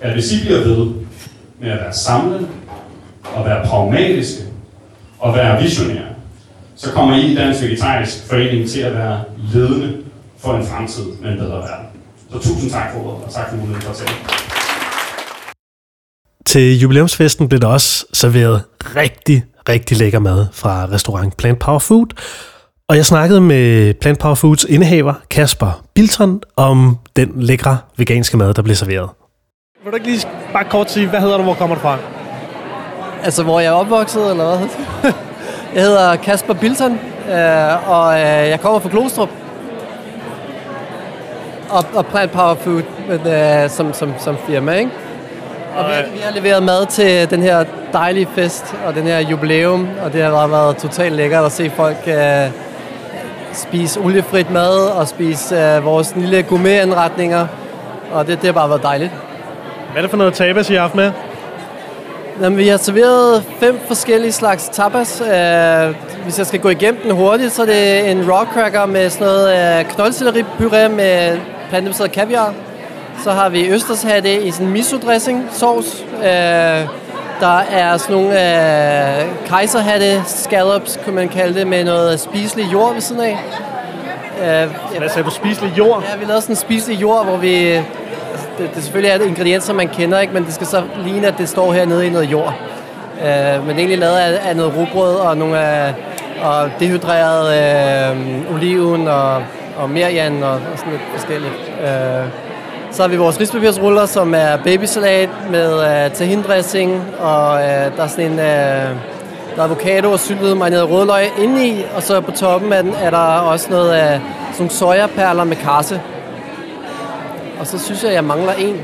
at hvis I bliver ved med at være samlet, og være pragmatiske, og være visionære, så kommer I i Dansk Vegetarisk Forening til at være ledende for en fremtid med en bedre verden. Så tusind tak for ordet, og tak for muligheden for at tale. Til jubilæumsfesten blev der også serveret rigtig, rigtig lækker mad fra restaurant Plant Power Food. Og jeg snakkede med Plant Power Foods indehaver Kasper Bilton om den lækre veganske mad, der blev serveret. Vil du ikke lige bare kort sige, hvad hedder du, hvor kommer du fra? Altså, hvor jeg er opvokset, eller hvad? jeg hedder Kasper Bilton, øh, og øh, jeg kommer fra Glostrup. Og, og Plant Power Food men, øh, som, som, som firma, ikke? Og vi, vi har leveret mad til den her dejlige fest og den her jubilæum, og det har bare været totalt lækkert at se folk øh, spise oliefrit mad og spise øh, vores lille gourmetanretninger, og det, det har bare været dejligt. Hvad er det for noget tapas, I har haft med? Jamen, vi har serveret fem forskellige slags tapas. Uh, hvis jeg skal gå igennem den hurtigt, så er det en raw cracker med sådan noget uh, knoldselleripuré med plantebaseret kaviar. Så har vi østershatte i sådan miso-dressing, sovs. Uh, der er sådan nogle uh, kejserhatte, scallops, kunne man kalde det, med noget spiselig jord ved siden af. Uh, Hvad sagde du, spiselig jord? Ja, vi lavede sådan en spiselig jord, hvor vi det, det selvfølgelig er et ingredienser, man kender, ikke? men det skal så ligne, at det står hernede i noget jord. Øh, men egentlig lavet af, af noget rugbrød og nogle af og dehydreret øh, oliven og, og merian og, og sådan lidt forskelligt. Øh, så har vi vores rispapirsruller, som er babysalat med øh, tahindressing, og øh, der er sådan en... Øh, der er avocado og syltet marineret rødløg indeni, og så på toppen af den er der også noget af sådan sojaperler med karse. Og så synes jeg, at jeg mangler en.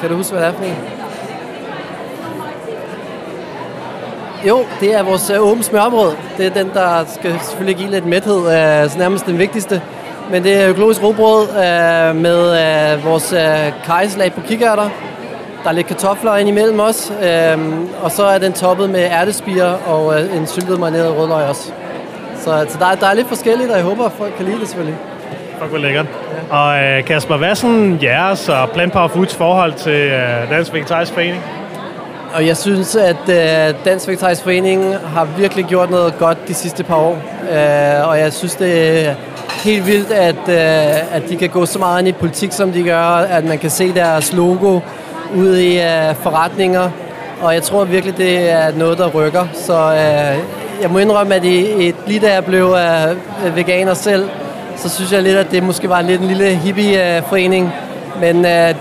Kan du huske, hvad det er for en? Jo, det er vores øh, åbne smørbrød. Det er den, der skal selvfølgelig give lidt mæthed, øh, så nærmest den vigtigste. Men det er økologisk råbrød uh, med uh, vores uh, kajslag på kikærter. Der er lidt kartofler ind imellem os. Uh, og så er den toppet med ærtespiger og uh, en syltet marineret rødløg også. Så, så der, der er lidt forskelligt, og jeg håber, at folk kan lide det selvfølgelig. Fuck, hvor lækkert. Ja. Og øh, Kasper, hvad er sådan jeres og Plant Power Foods forhold til øh, Dansk Vegetarisk Forening? Og jeg synes, at øh, Dansk Vegetarisk Forening har virkelig gjort noget godt de sidste par år. Øh, og jeg synes, det er helt vildt, at, øh, at de kan gå så meget ind i politik, som de gør. At man kan se deres logo ude i øh, forretninger. Og jeg tror virkelig, det er noget, der rykker. Så øh, jeg må indrømme, at i, i, lige da jeg blev øh, veganer selv, så synes jeg lidt, at det måske var lidt en lille hippie-forening. Men øh,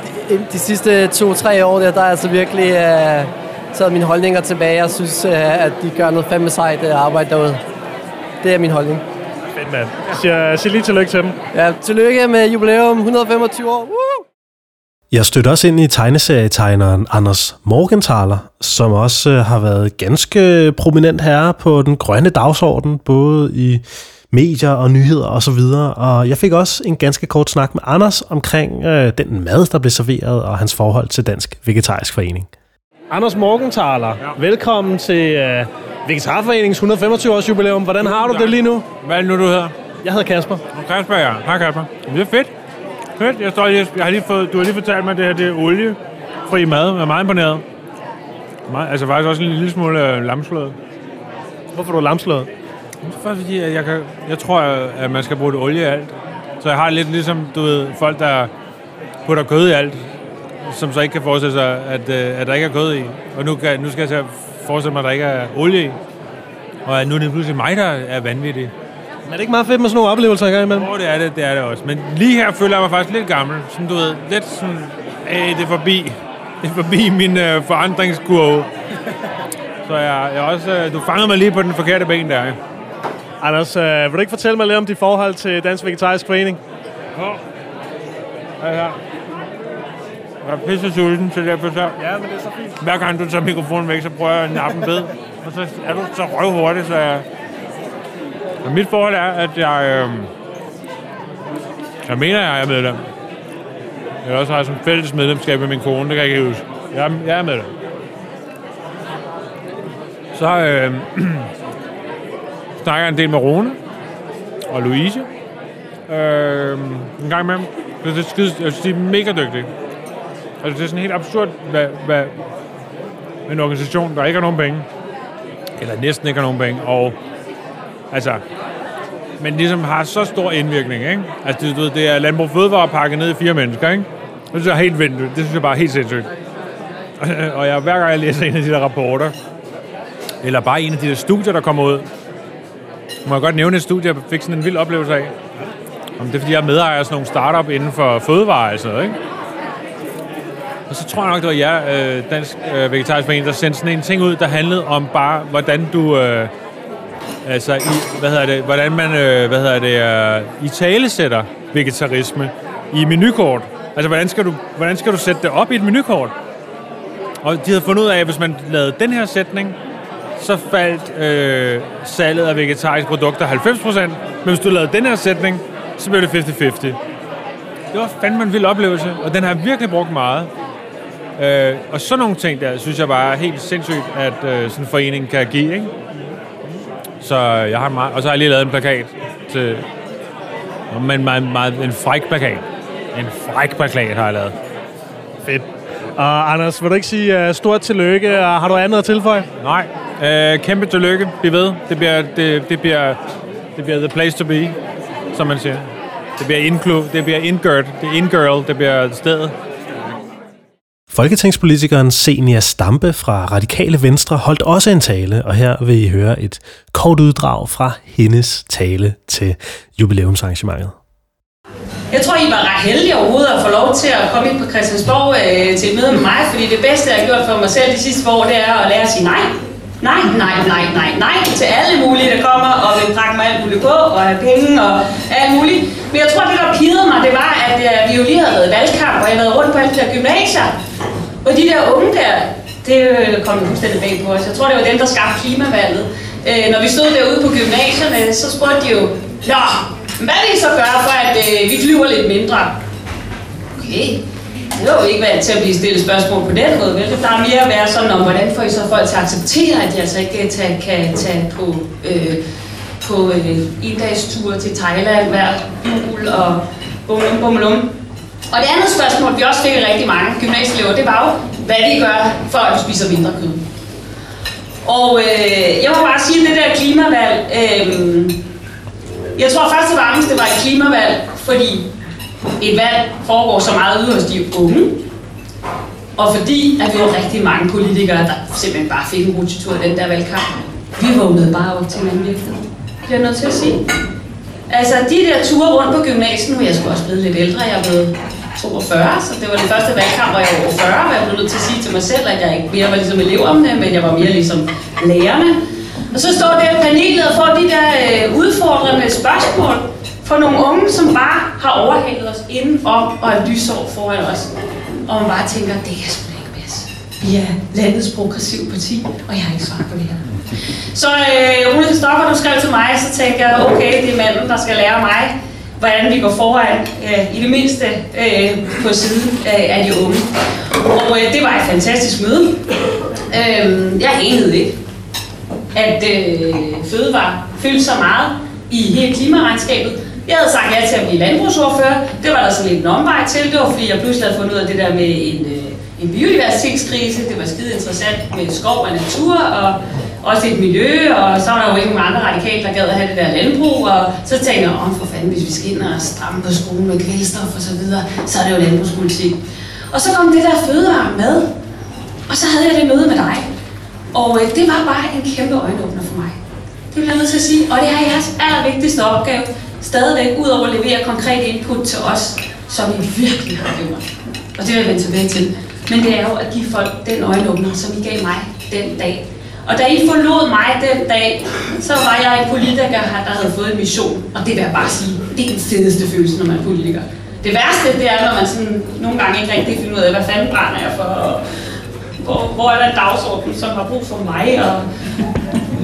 de sidste to-tre år, der, der er altså virkelig øh, taget mine holdninger tilbage. Jeg synes, øh, at de gør noget fandme sejt øh, arbejde derude. Det er min holdning. Fedt, mand. Sig, sig lige tillykke til dem. Ja, tillykke med jubilæum 125 år. Woo! Jeg stødte også ind i tegneserietegneren Anders Morgenthaler, som også har været ganske prominent herre på den grønne dagsorden, både i medier og nyheder og så videre. Og jeg fik også en ganske kort snak med Anders omkring øh, den mad, der blev serveret, og hans forhold til Dansk Vegetarisk Forening. Anders Morgenthaler, ja. velkommen til øh, Vegetarforeningens 125 års jubilæum. Hvordan har du det lige nu? Hvad er det nu, du hedder? Jeg hedder Kasper. Kasper, ja. Hej Kasper. Det er fedt. Fedt. Jeg, står lige, jeg har lige fået, du har lige fortalt mig, at det her det er oliefri mad. Jeg er meget imponeret. Meget, altså faktisk også en lille smule øh, lamslået. Hvorfor du lamslået? Det er fordi, at jeg, kan, jeg tror, at man skal bruge det olie i alt. Så jeg har lidt ligesom, du ved, folk, der putter kød i alt, som så ikke kan forestille sig, at, øh, at der ikke er kød i. Og nu, kan, nu skal jeg så forestille mig, at der ikke er olie i. Og at nu er det pludselig mig, der er vanvittig. Men er det ikke meget fedt med sådan nogle oplevelser engang imellem? Jo, det er det, det er det også. Men lige her føler jeg mig faktisk lidt gammel. Som du ved, lidt sådan, øh, det er forbi. Det er forbi min øh, forandringskurve. Så jeg, jeg også, øh, du fangede mig lige på den forkerte ben der. Anders, øh, vil du ikke fortælle mig lidt om dit forhold til Dansk Vegetarisk Forening? Ja. Ja, ja. Jeg er pisse sulten, så derfor så... Ja, men det er så fint. Hver gang du tager mikrofonen væk, så prøver jeg at nappe bed. Og så er du så røvhurtig, så jeg... Og mit forhold er, at jeg... Øh... Jeg mener, jeg er medlem. Jeg også har som fælles medlemskab med min kone, det kan jeg ikke huske. Jeg, er- jeg er medlem. Så øh, snakker jeg en del med Rune og Louise. Øh, en gang imellem. Det er skide, jeg synes, de er mega dygtige. Altså, det er sådan helt absurd, hvad, hvad en organisation, der ikke har nogen penge, eller næsten ikke har nogen penge, og altså, men ligesom har så stor indvirkning, ikke? Altså, det, det er Landbrug Fødevare pakket ned i fire mennesker, ikke? Det synes jeg er helt vildt. Det synes jeg bare er helt sindssygt. Og jeg, hver gang jeg læser en af de der rapporter, eller bare en af de der studier, der kommer ud, må jeg godt nævne et studie, jeg fik sådan en vild oplevelse af. Om det er, fordi jeg er medejer af sådan nogle startup inden for fødevare og sådan noget, ikke? Og så tror jeg nok, det var jer, øh, Dansk øh, Vegetarisk Forening, der sendte sådan en ting ud, der handlede om bare, hvordan du... Øh, altså, i, hvad hedder det, hvordan man, øh, hvad hedder det, øh, i tale sætter vegetarisme i menukort. Altså, hvordan skal, du, hvordan skal du sætte det op i et menukort? Og de havde fundet ud af, at hvis man lavede den her sætning, så faldt øh, salget af vegetariske produkter 90%, men hvis du lavede den her sætning, så blev det 50-50. Det var fandme en vild oplevelse, og den har jeg virkelig brugt meget. Øh, og sådan nogle ting der, synes jeg bare er helt sindssygt, at øh, sådan en forening kan give, ikke? Så jeg har meget, og så har jeg lige lavet en plakat til, men meget, meget, en fræk plakat. En fræk plakat har jeg lavet. Fedt. Og Anders, vil du ikke sige uh, stort tillykke, og har du andet at tilføje? Nej. Uh, kæmpe tillykke. Bliv ved. Det bliver, det, det, bliver, det bliver the place to be, som man siger. Det bliver indklub, det bliver indgirl, det er indgirl, det bliver stedet. Folketingspolitikeren Senia Stampe fra Radikale Venstre holdt også en tale, og her vil I høre et kort uddrag fra hendes tale til jubilæumsarrangementet. Jeg tror, I var ret heldige overhovedet at få lov til at komme ind på Christiansborg øh, til et møde med mig, fordi det bedste, jeg har gjort for mig selv de sidste år, det er at lære at sige nej. Nej, nej, nej, nej, nej til alle mulige, der kommer og vil prakke mig alt muligt på og have penge og alt muligt. Men jeg tror, det der pidede mig, det var, at øh, vi jo lige havde været valgkamp, og jeg havde været rundt på alle de der gymnasier. Og de der unge der, det øh, kom jo fuldstændig bag på os. Jeg tror, det var dem, der skabte klimavalget. Øh, når vi stod derude på gymnasierne, så spurgte de jo, Nå, hvad vil I så gøre for, at øh, vi flyver lidt mindre? Okay, det var jo ikke vant til at blive stillet spørgsmål på den måde, vel? Der er mere at være sådan om, hvordan får I så folk til at acceptere, at de altså ikke øh, tage, kan tage på, øh, på øh, en-dagstur til Thailand hver jul og Bum Bum. Og det andet spørgsmål, vi også fik rigtig mange gymnasieelever, det var jo, hvad vi gør, for at du spiser mindre kød. Og øh, jeg må bare sige, at det der klimavalg, øh, jeg tror først og fremmest, det var et klimavalg, fordi et valg foregår så meget ude hos de unge, og fordi at vi var rigtig mange politikere, der simpelthen bare fik en rutsjetur i den der valgkamp. Vi vågnede bare op til en anden virkelighed. Det er nødt til at sige. Altså de der ture rundt på gymnasiet, nu er jeg sgu også blevet lidt ældre, jeg er blevet 42, så det var det første valgkamp, hvor jeg var over 40, og jeg blev nødt til at sige til mig selv, at jeg ikke mere var ligesom eleverne, men jeg var mere ligesom lærerne. Og så står der panelet og får de der øh, udfordrende spørgsmål for nogle unge, som bare har overhalet os indenom og er lysår foran os. Og man bare tænker, det kan sgu ikke passe. Vi er landets progressiv parti, og jeg har ikke svar på det her. Så øh, Rune Stoffer, du skrev til mig, så tænkte jeg, okay, det er manden, der skal lære mig, hvordan vi går foran, øh, i det mindste øh, på siden øh, af de unge. Og øh, det var et fantastisk møde. Øh, jeg anede ikke, at øh, fødevare fyldte så meget i hele klimaregnskabet. Jeg havde sagt ja til at blive landbrugsordfører. Det var der sådan lidt en omvej til. Det var fordi, jeg pludselig havde fundet ud af det der med en, øh, en biodiversitetskrise. Det var skide interessant med skov og natur, og også et miljø, og så var der jo ikke nogen andre radikale, der gad at have det der landbrug, og så tænkte jeg, om for fanden, hvis vi skal ind og stramme på skolen med kvælstof og så videre, så er det jo landbrugspolitik. Og så kom det der fødevare med, og så havde jeg det møde med dig. Og øh, det var bare en kæmpe øjenåbner for mig. Det bliver jeg nødt til at sige. Og det er jeres allervigtigste opgave, stadigvæk, ud over at levere konkret input til os, som vi virkelig har gjort. Og det vil jeg vende tilbage til. Men det er jo at give folk den øjenåbner, som I gav mig den dag. Og da I forlod mig den dag, så var jeg en politiker, der havde fået en mission. Og det vil jeg bare sige, det er den fedeste følelse, når man er politiker. Det værste, det er, når man sådan nogle gange ikke rigtig finder ud af, hvad fanden brænder jeg for, og hvor, hvor er der en dagsorden, som har brug for mig, og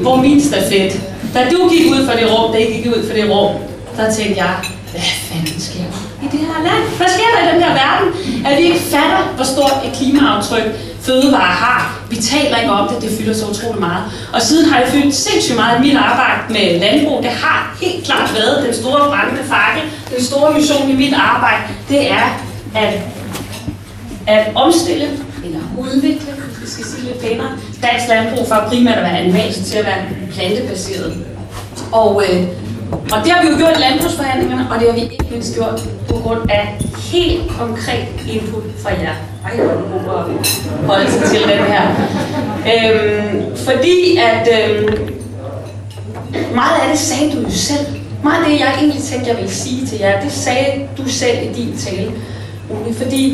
hvor min stafet. Da du gik ud for det rum, da I gik ud for det rum, der tænkte jeg, hvad fanden sker der i det her land? Hvad sker der i den her verden? At vi ikke fatter, hvor stort et klimaaftryk fødevarer har. Vi taler ikke om det, det fylder så utrolig meget. Og siden har det fyldt sindssygt meget mit arbejde med landbrug. Det har helt klart været den store brændende fakkel, den store mission i mit arbejde. Det er at, at omstille eller udvikle, vi skal sige lidt pænere, dansk landbrug fra primært at være animalsk til at være plantebaseret. Og, øh, og det har vi jo gjort i landbrugsforhandlingerne, og det har vi ikke mindst gjort på grund af helt konkret input fra jer. Ej, hvor er god at holde sig til den her. Øhm, fordi at øhm, meget af det sagde du jo selv. Meget af det, jeg egentlig tænkte, jeg ville sige til jer, det sagde du selv i din tale. Ole, fordi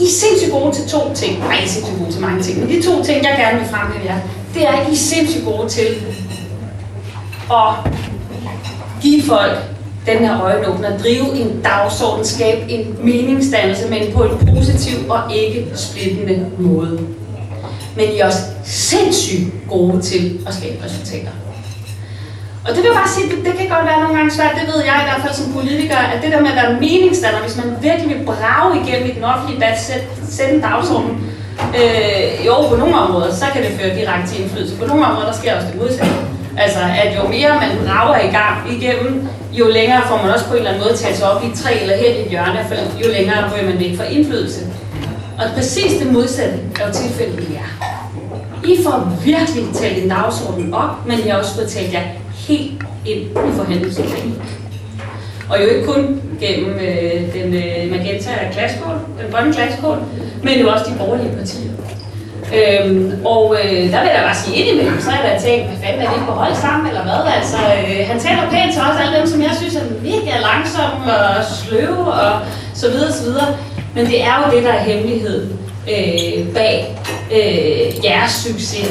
I er sindssygt gode til to ting. Nej, I er sindssygt gode til mange ting. Men de to ting, jeg gerne vil fremhæve jer, det er, at I er sindssygt gode til at give folk den her øjenåbner, drive en dagsorden, skabe en meningsdannelse, men på en positiv og ikke splittende måde. Men I er også sindssygt gode til at skabe resultater. Og det vil jeg bare sige, det, det kan godt være nogle gange svært, det ved jeg i hvert fald som politiker, at det der med at være meningsdanner, hvis man virkelig vil brage igennem i den offentlige debat, sætte, sætte en dagsorden, øh, jo, på nogle områder, så kan det føre direkte til indflydelse. På nogle områder, der sker også det modsatte. Altså, at jo mere man brager i gang igennem, jo længere får man også på en eller anden måde taget sig op i et træ eller helt i et hjørne, for jo længere ryger man væk fra indflydelse. Og præcis det modsatte er jo tilfældet i jer. I får virkelig talt en dagsorden op, men I har også fået talt jer helt ind i forhandlingssystemet. Og jo ikke kun gennem øh, den øh, magenta glaskål, den grønne glaskål, men jo også de borgerlige partier. Øhm, og øh, der vil jeg bare sige indimellem, så er der tænkt, hvad fanden er det på hold sammen, eller hvad? Altså, øh, han taler pænt til os, alle dem, som jeg synes er mega langsomme og sløve og så videre, så videre. Men det er jo det, der er hemmelighed øh, bag øh, jeres succes.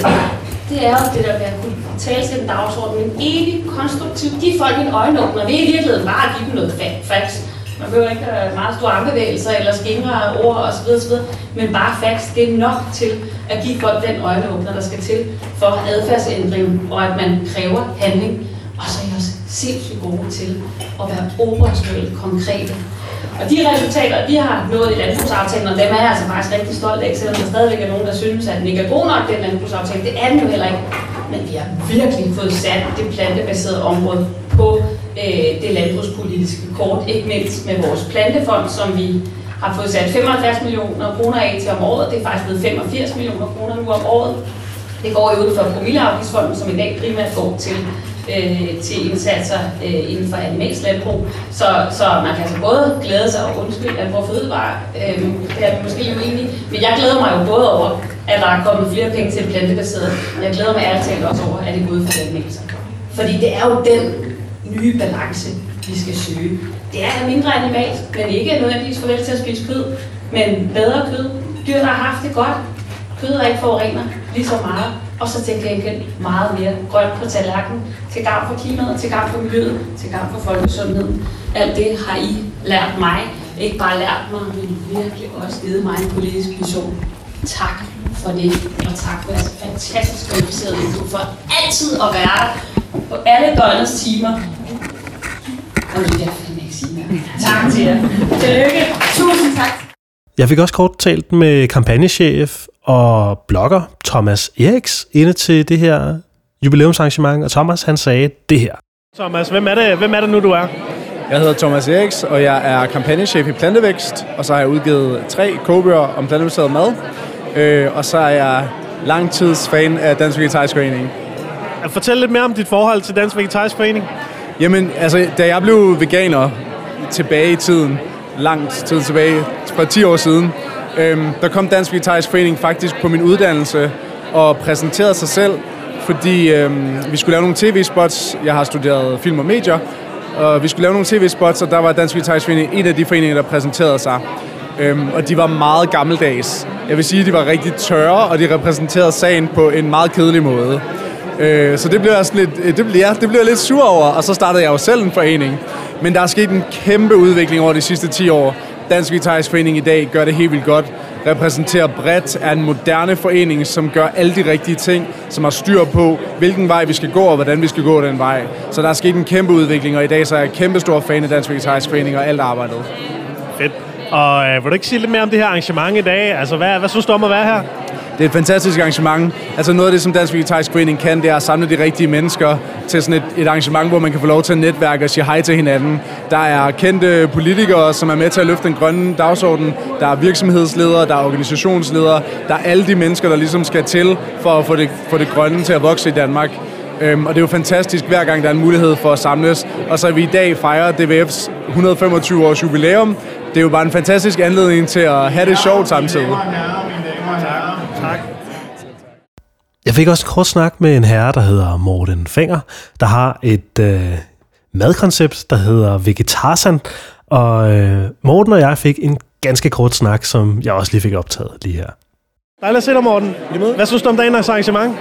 Det er jo det der med at kunne tale til en dagsorden, en evigt konstruktiv, give folk en øjenåbner. Vi er i virkeligheden bare at give dem noget facts. Man behøver ikke have meget store armbevægelser eller skingre ord osv., osv. Men bare facts, det er nok til at give folk den øjenåbner, der skal til for adfærdsændring, og at man kræver handling. Og så er I også sindssygt gode til at være operationelt konkrete. Og de resultater, vi har nået i landbrugsaftalen, og dem er jeg altså faktisk rigtig stolt af, selvom der stadigvæk er nogen, der synes, at den ikke er god nok, den landbrugsaftale. Det er den jo heller ikke. Men vi har virkelig fået sat det plantebaserede område på øh, det landbrugspolitiske kort, ikke mindst med vores plantefond, som vi har fået sat 75 millioner kroner af til om året. Det er faktisk blevet 85 millioner kroner nu om året. Det går jo ud fra promilleafgiftsfonden, som i dag primært går til øh, til indsatser øh, inden for animalsk landbrug. Så, så man kan altså både glæde sig og undskylde Landbrug Fødevare, øh, det er måske jo egentlig, men jeg glæder mig jo både over, at der er kommet flere penge til plantebaseret, men jeg glæder mig ærligt talt også over, at det er gået for animalser. Fordi det er jo den nye balance, vi skal søge. Det er mindre animalsk, men ikke nødvendigvis farvel til at spise kød, men bedre kød. Dyr, der har haft det godt. Kød er ikke forurener lige så meget og så til gengæld meget mere grønt på tallerkenen, til gavn for klimaet, til gavn for miljøet, til gavn for folkesundheden. Alt det har I lært mig. Ikke bare lært mig, men virkelig også givet mig en politisk vision. Tak for det, og tak for jeres fantastisk kvalificerede input, for altid at være der på alle døgnets timer. Og det er jeg ikke sige mere. Tak til jer. Tillykke. Tusind tak. Jeg fik også kort talt med kampagnechef og blogger Thomas Eriks inde til det her jubilæumsarrangement, og Thomas han sagde det her. Thomas, hvem er det, hvem er det nu, du er? Jeg hedder Thomas Eriks, og jeg er kampagnechef i Plantevækst, og så har jeg udgivet tre kogebøger om plantebaseret mad, øh, og så er jeg langtidsfan af Dansk Vegetarisk Forening. Fortæl lidt mere om dit forhold til Dansk Vegetarisk Forening. Jamen, altså, da jeg blev veganer tilbage i tiden, langt tid tilbage, for 10 år siden, øhm, der kom Dansk Vegetarisk Forening faktisk på min uddannelse og præsenterede sig selv, fordi øhm, vi skulle lave nogle tv-spots. Jeg har studeret film og medier, og vi skulle lave nogle tv-spots, og der var Dansk Vegetarisk Forening en af de foreninger, der præsenterede sig. Øhm, og de var meget gammeldags. Jeg vil sige, at de var rigtig tørre, og de repræsenterede sagen på en meget kedelig måde. Øh, så det blev jeg sådan lidt, øh, det blev, ja, det blev jeg lidt sur over, og så startede jeg jo selv en forening. Men der er sket en kæmpe udvikling over de sidste 10 år. Dansk Vegetarisk Forening i dag gør det helt vildt godt. Repræsenterer bredt er en moderne forening, som gør alle de rigtige ting, som har styr på, hvilken vej vi skal gå, og hvordan vi skal gå den vej. Så der er sket en kæmpe udvikling, og i dag så er jeg kæmpe stor fan af Dansk Vegetarisk Forening og alt arbejdet. Fedt. Og øh, vil du ikke sige lidt mere om det her arrangement i dag? Altså, hvad, hvad synes du om at være her? Det er et fantastisk arrangement. Altså noget af det, som Dansk Vegetarisk Forening kan, det er at samle de rigtige mennesker til sådan et, et arrangement, hvor man kan få lov til at netværke og sige hej til hinanden. Der er kendte politikere, som er med til at løfte den grønne dagsorden. Der er virksomhedsledere, der er organisationsledere. Der er alle de mennesker, der ligesom skal til for at få det, få det grønne til at vokse i Danmark. Øhm, og det er jo fantastisk, hver gang der er en mulighed for at samles. Og så er vi i dag fejrer DVF's 125 års jubilæum. Det er jo bare en fantastisk anledning til at have det sjovt samtidig. Tak. Jeg fik også en kort snak med en herre, der hedder Morten Fenger, der har et øh, madkoncept, der hedder Vegetarsan. Og øh, Morten og jeg fik en ganske kort snak, som jeg også lige fik optaget lige her. Dejligt at se dig, Morten. Hvad synes du om dagens arrangement?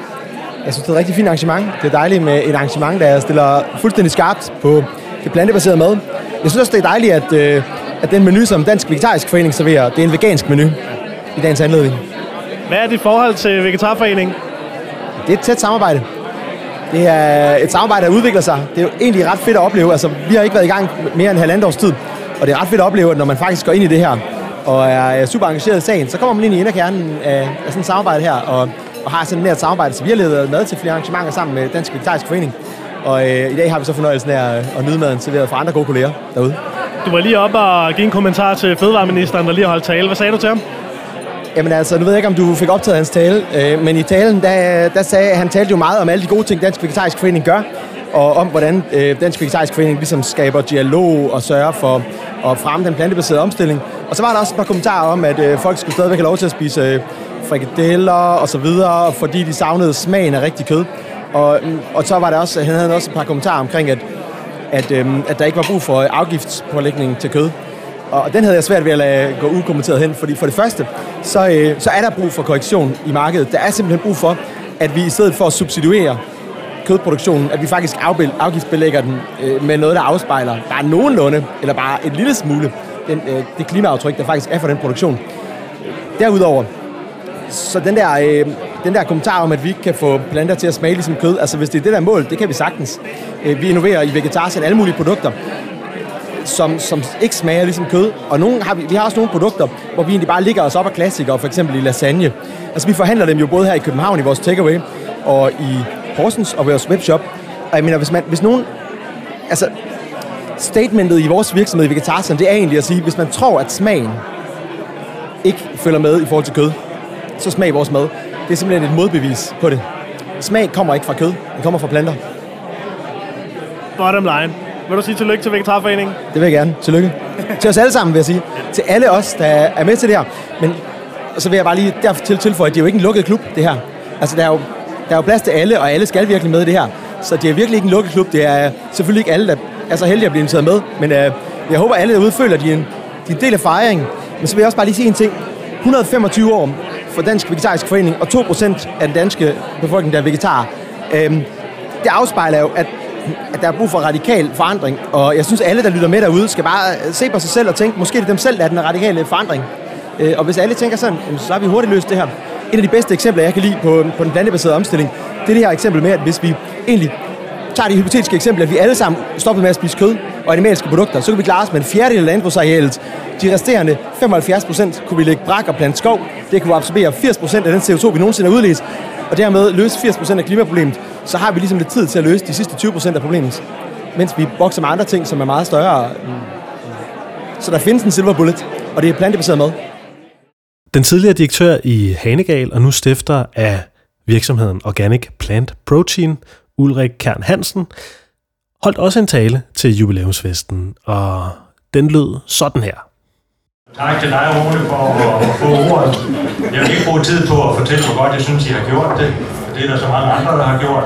Jeg synes, det er et rigtig fint arrangement. Det er dejligt med et arrangement, der stiller fuldstændig skarpt på det plantebaserede mad. Jeg synes også, det er dejligt, at, øh, at den menu, som Dansk Vegetarisk Forening serverer, det er en vegansk menu i dagens anledning. Hvad er dit forhold til Vegetarforeningen? Det er et tæt samarbejde. Det er et samarbejde, der udvikler sig. Det er jo egentlig ret fedt at opleve. Altså, vi har ikke været i gang mere end halvandet års tid. Og det er ret fedt at opleve, at når man faktisk går ind i det her, og er super engageret i sagen, så kommer man ind i inderkernen af, af sådan et samarbejde her, og, og har sådan et nært samarbejde. Så vi har levet mad til flere arrangementer sammen med Dansk Vegetarisk Forening. Og øh, i dag har vi så fornøjelsen af at, at nyde maden serveret fra andre gode kolleger derude. Du var lige op og give en kommentar til fødevareministeren, der lige har holdt tale. Hvad sagde du til ham? Jamen altså, nu ved jeg ikke, om du fik optaget hans tale, øh, men i talen, der, der sagde han talte jo meget om alle de gode ting, Dansk Vegetarisk Forening gør, og om hvordan øh, Dansk Vegetarisk Forening ligesom skaber dialog og sørger for at fremme den plantebaserede omstilling. Og så var der også et par kommentarer om, at øh, folk skulle stadigvæk have lov til at spise øh, frikadeller og så videre, fordi de savnede smagen af rigtig kød. Og, mm, og så var der også, han havde også et par kommentarer omkring, at, at, øh, at der ikke var brug for afgiftspålægning til kød. Og den havde jeg svært ved at lade gå ukommenteret hen, fordi for det første, så, øh, så er der brug for korrektion i markedet. Der er simpelthen brug for, at vi i stedet for at substituere kødproduktionen, at vi faktisk afgiftsbelægger den øh, med noget, der afspejler bare nogenlunde, eller bare et lille smule, den, øh, det klimaaftryk, der faktisk er for den produktion. Derudover, så den der, øh, den der kommentar om, at vi ikke kan få planter til at smage ligesom kød, altså hvis det er det der mål, det kan vi sagtens. Øh, vi innoverer i vegetarsen alle mulige produkter, som, som ikke smager ligesom kød. Og nogle har vi, vi har også nogle produkter, hvor vi egentlig bare ligger os op af klassikere, for eksempel i lasagne. Altså vi forhandler dem jo både her i København i vores takeaway, og i Horsens og vores webshop. Og jeg mener, hvis, man, hvis nogen... Altså, statementet i vores virksomhed i Vegetarsen, det er egentlig at sige, hvis man tror, at smagen ikke følger med i forhold til kød, så smag vores mad. Det er simpelthen et modbevis på det. Smag kommer ikke fra kød, den kommer fra planter. Bottom line. Vil du sige tillykke til Vegetarforeningen? Det vil jeg gerne. Tillykke. til os alle sammen, vil jeg sige. Til alle os, der er med til det her. Men så vil jeg bare lige dertil tilføje, at det er jo ikke en lukket klub, det her. Altså, der er jo, der er jo plads til alle, og alle skal virkelig med i det her. Så det er virkelig ikke en lukket klub. Det er selvfølgelig ikke alle, der er så heldige at blive inviteret med. Men øh, jeg håber, alle derude føler, at de er, en, de er en del af fejringen. Men så vil jeg også bare lige sige en ting. 125 år for Dansk Vegetarisk Forening, og 2% af den danske befolkning, der er vegetar. Øhm, det afspejler jo, at at der er brug for radikal forandring. Og jeg synes, alle, der lytter med derude, skal bare øh, se på sig selv og tænke, måske det er dem selv, der er den radikale forandring. Øh, og hvis alle tænker sådan, så har vi hurtigt løst det her. Et af de bedste eksempler, jeg kan lide på, på den plantebaserede omstilling, det er det her eksempel med, at hvis vi egentlig tager det hypotetiske eksempel, at vi alle sammen stopper med at spise kød og animalske produkter, så kan vi klare os med en fjerdedel af landbrugsarealet. De resterende 75 procent kunne vi lægge brak og plante skov. Det kunne absorbere 80 procent af den CO2, vi nogensinde har udledt, og dermed løse 80 procent af klimaproblemet så har vi ligesom lidt tid til at løse de sidste 20% af problemet, mens vi bokser med andre ting, som er meget større. Så der findes en silver bullet, og det er plantebaseret mad. Den tidligere direktør i Hanegal og nu stifter af virksomheden Organic Plant Protein, Ulrik Kern Hansen, holdt også en tale til jubilæumsfesten, og den lød sådan her. Tak til dig, Ole, for at få ordet. Jeg vil ikke bruge tid på at fortælle, hvor godt jeg synes, I har gjort det det er der så mange andre, der har gjort.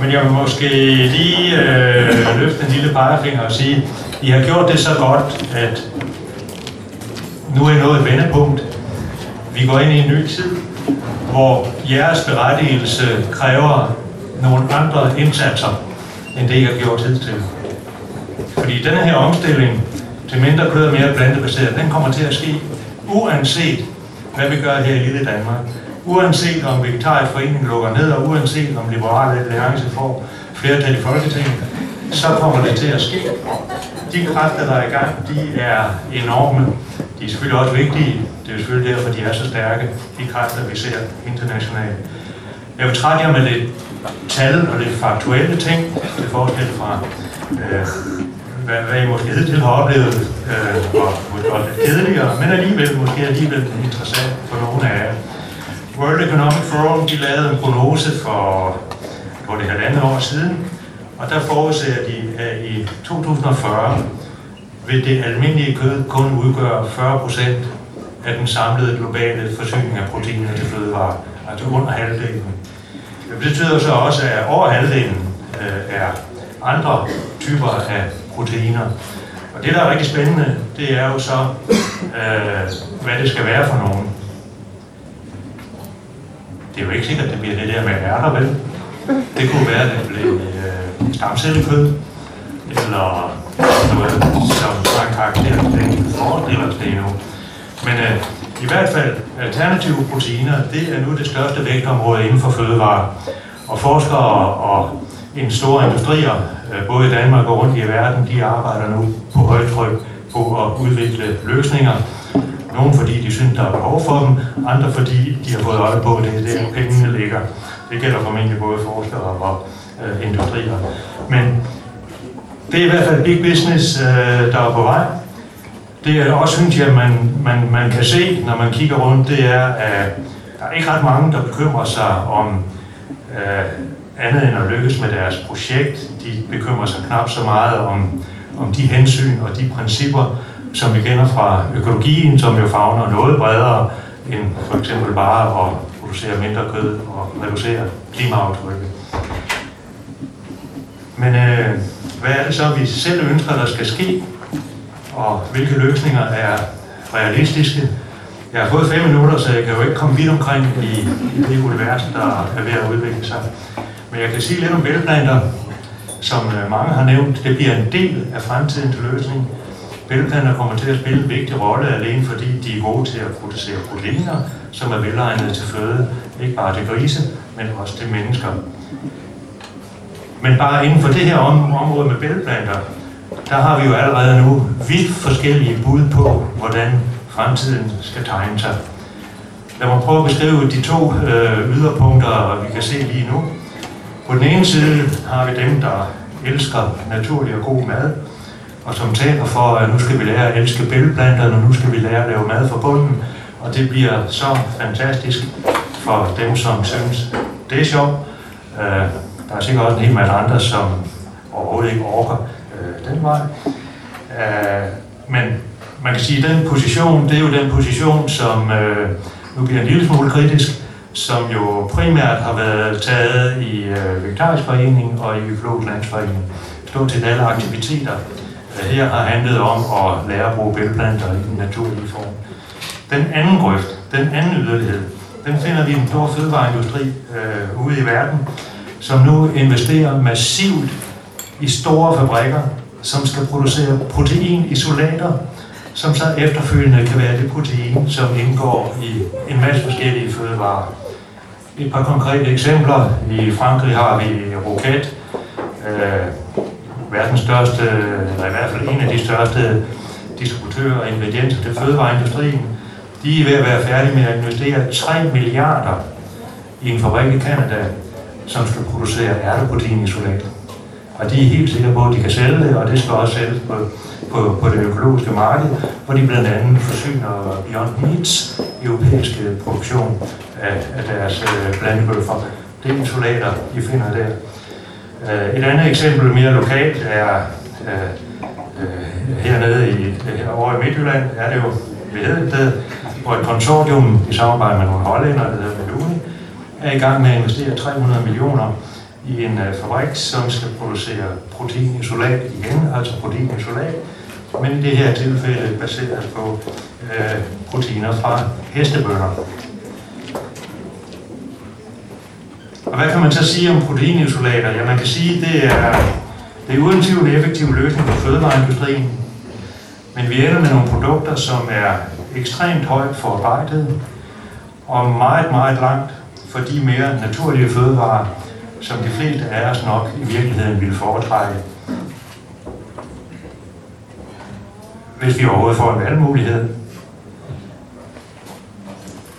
Men jeg vil måske lige øh, løfte en lille pegefinger og sige, I har gjort det så godt, at nu er I nået et vendepunkt. Vi går ind i en ny tid, hvor jeres berettigelse kræver nogle andre indsatser, end det I har gjort hidtil. Fordi denne her omstilling til mindre kød og mere plantebaseret, den kommer til at ske uanset hvad vi gør her i lille Danmark uanset om vegetarisk forening lukker ned, og uanset om Liberale Alliance får flertal i Folketinget, så kommer det til at ske. de kræfter, der er i gang, de er enorme. De er selvfølgelig også vigtige. Det er selvfølgelig derfor, de er så stærke, de kræfter, vi ser internationalt. Jeg vil trætte jer med lidt tal og lidt faktuelle ting, til forskel fra, øh, hvad, hvad I måske hidtil har oplevet, øh, og og lidt kedeligere, men alligevel måske alligevel interessant for nogle af jer. World Economic Forum de lavede en prognose for, for det halvandet år siden, og der forudser de, at i 2040 vil det almindelige kød kun udgøre 40 procent af den samlede globale forsyning af proteiner til fødevarer, altså under halvdelen. Det betyder så også, at over halvdelen øh, er andre typer af proteiner. Og det, der er rigtig spændende, det er jo så, øh, hvad det skal være for nogen. Det er jo ikke sikkert, at det bliver det der med ærter, vel? Det kunne være, at det blev øh, stamcellekød, eller noget, som har en karakter af den fordel det nu. Men øh, i hvert fald, alternative proteiner, det er nu det største vægtområde inden for fødevare. Og forskere og en store industrier, øh, både i Danmark og rundt i verden, de arbejder nu på højtryk på at udvikle løsninger. Nogle fordi de synes, der er behov for dem, andre fordi de har fået øje på, at det er der pengene ligger. Det gælder formentlig både forskere og øh, industrier. Men det er i hvert fald big business, øh, der er på vej. Det er også, synes jeg, man, man, man kan se, når man kigger rundt, det er, at der er ikke ret mange, der bekymrer sig om øh, andet end at lykkes med deres projekt. De bekymrer sig knap så meget om, om de hensyn og de principper, som vi kender fra økologien, som jo fagner noget bredere end for eksempel bare at producere mindre kød og reducere klimaaftrykket. Men øh, hvad er det så, vi selv ønsker, der skal ske? Og hvilke løsninger er realistiske? Jeg har fået fem minutter, så jeg kan jo ikke komme vidt omkring i, i det univers, der er ved at udvikle sig. Men jeg kan sige lidt om bælteplanter, som øh, mange har nævnt. Det bliver en del af fremtidens løsning. Spilplaner kommer til at spille en vigtig rolle, alene fordi de er gode til at producere proteiner, som er velegnede til føde, ikke bare til grise, men også til mennesker. Men bare inden for det her område med bælteplanter, der har vi jo allerede nu vidt forskellige bud på, hvordan fremtiden skal tegne sig. Lad mig prøve at beskrive de to øh, yderpunkter, vi kan se lige nu. På den ene side har vi dem, der elsker naturlig og god mad, og som taler for, at nu skal vi lære at elske bælgeplanterne, og nu skal vi lære at lave mad fra bunden, og det bliver så fantastisk for dem, som synes, det er sjovt. Øh, der er sikkert også en hel masse andre, som overhovedet ikke orker øh, den vej. Øh, men man kan sige, at den position, det er jo den position, som øh, nu bliver en lille smule kritisk, som jo primært har været taget i øh, Vegetarisk Forening og i Økologisk Landsforening. Stort set alle aktiviteter der her har handlet om at lære at bruge bælgplanter i den naturlige form. Den anden grøft, den anden yderlighed, den finder vi i den store fødevareindustri øh, ude i verden, som nu investerer massivt i store fabrikker, som skal producere proteinisolater, som så efterfølgende kan være det protein, som indgår i en masse forskellige fødevarer. Et par konkrete eksempler. I Frankrig har vi Roquette, øh, verdens største, eller i hvert fald en af de største distributører af ingredienser til fødevareindustrien. De er ved at være færdige med at investere 3 milliarder i en fabrik i Kanada, som skal producere ærteproteinisolat. Og de er helt sikre på, at de kan sælge det, og det skal også sælges på, på, på det økologiske marked, hvor de blandt andet forsyner Beyond Meats europæiske produktion af, af deres øh, blandebøffer. Det er isolater, de finder der. Øh, et andet eksempel mere lokalt er øh, øh, hernede i, over i Midtjylland, er det jo ved Hedensted, hvor et konsortium i samarbejde med nogle hollænder, der hedder Meluni, er i gang med at investere 300 millioner i en uh, fabrik, som skal producere proteinisolat igen, altså proteinisolat, men i det her tilfælde baseret på uh, proteiner fra hestebønder. Og hvad kan man så sige om proteinisolater? Ja, man kan sige, at det er, det er uden tvivl en effektiv løsning for fødevareindustrien, men vi ender med nogle produkter, som er ekstremt højt forarbejdet og meget, meget langt for de mere naturlige fødevarer, som de fleste af os nok i virkeligheden ville foretrække. hvis vi overhovedet får en valgmulighed,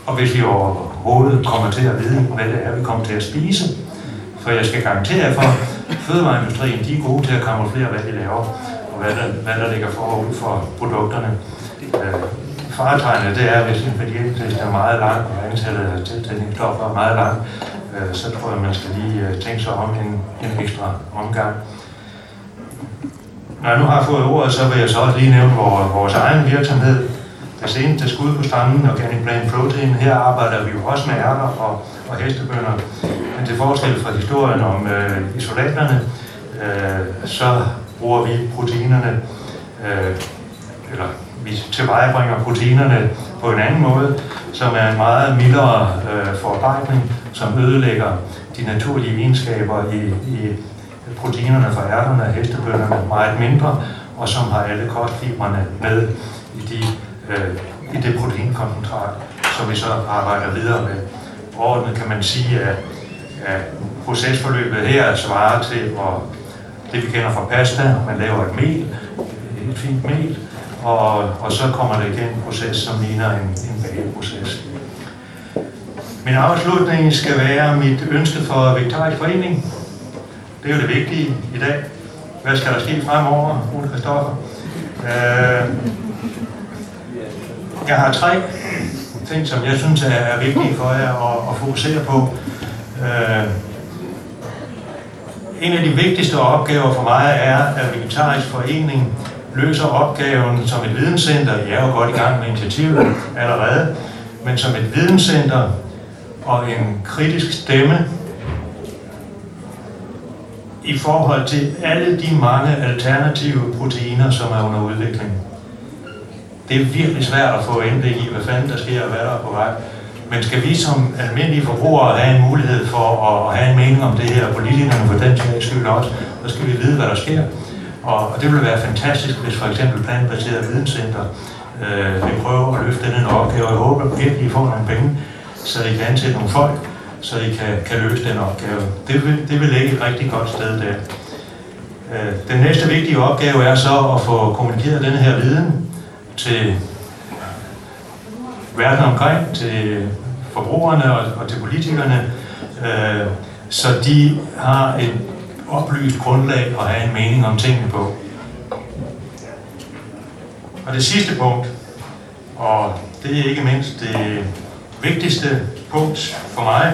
og hvis vi overhovedet kommer til at vide, hvad det er, vi kommer til at spise. For jeg skal garantere for, at fødevareindustrien de er gode til at kamuflere, hvad de laver, og hvad der, hvad der ligger forud for produkterne. Øh, faretegnet, det er, hvis ingredienslisten er meget lang, og antallet af tilsætningsstoffer er meget lang, øh, så tror jeg, man skal lige øh, tænke sig om en, en ekstra omgang. Når jeg nu har fået ordet, så vil jeg så også lige nævne vores, vores egen virksomhed. Det seneste skud på stammen, Organic Plant Protein, her arbejder vi jo også med ærter og, og hestebønder. Men til forskel fra historien om øh, isolaterne, øh, så bruger vi proteinerne, øh, eller vi tilvejebringer proteinerne på en anden måde, som er en meget mildere øh, forarbejdning, som ødelægger de naturlige egenskaber i, i proteinerne fra ærterne og hestebønderne meget mindre, og som har alle kostfibrene med i, de, øh, i det proteinkoncentrat, som vi så arbejder videre med. Overordnet kan man sige, at, at procesforløbet her svarer til at, det, vi kender fra pasta. Man laver et mel, et fint mel, og, og så kommer det igen en proces, som ligner en, en bageproces. Min afslutning skal være mit ønske for Vegetarisk Forening. Det er jo det vigtige i dag. Hvad skal der ske fremover, Ole Kristoffer? Øh, jeg har tre ting, som jeg synes er vigtige for jer at, at fokusere på. Øh, en af de vigtigste opgaver for mig er, at Vegetarisk Forening løser opgaven som et videnscenter. Jeg er jo godt i gang med initiativet allerede, men som et videnscenter og en kritisk stemme i forhold til alle de mange alternative proteiner, som er under udvikling. Det er virkelig svært at få indblik i, hvad fanden der sker og hvad der er på vej. Men skal vi som almindelige forbrugere have en mulighed for at have en mening om det her, og politikerne for den sags skyld også, så skal vi vide, hvad der sker. Og, det ville være fantastisk, hvis for eksempel Planbaseret Videnscenter øh, vil prøve at løfte den opgave. Jeg håber virkelig, at I får nogle penge, så I kan ansætte nogle folk, så I kan, kan løse den opgave. Det vil, det vil ligge et rigtig godt sted der. Øh, den næste vigtige opgave er så at få kommunikeret den her viden til verden omkring, til forbrugerne og, og til politikerne, øh, så de har et oplyst grundlag at have en mening om tingene på. Og det sidste punkt, og det er ikke mindst det vigtigste punkt for mig,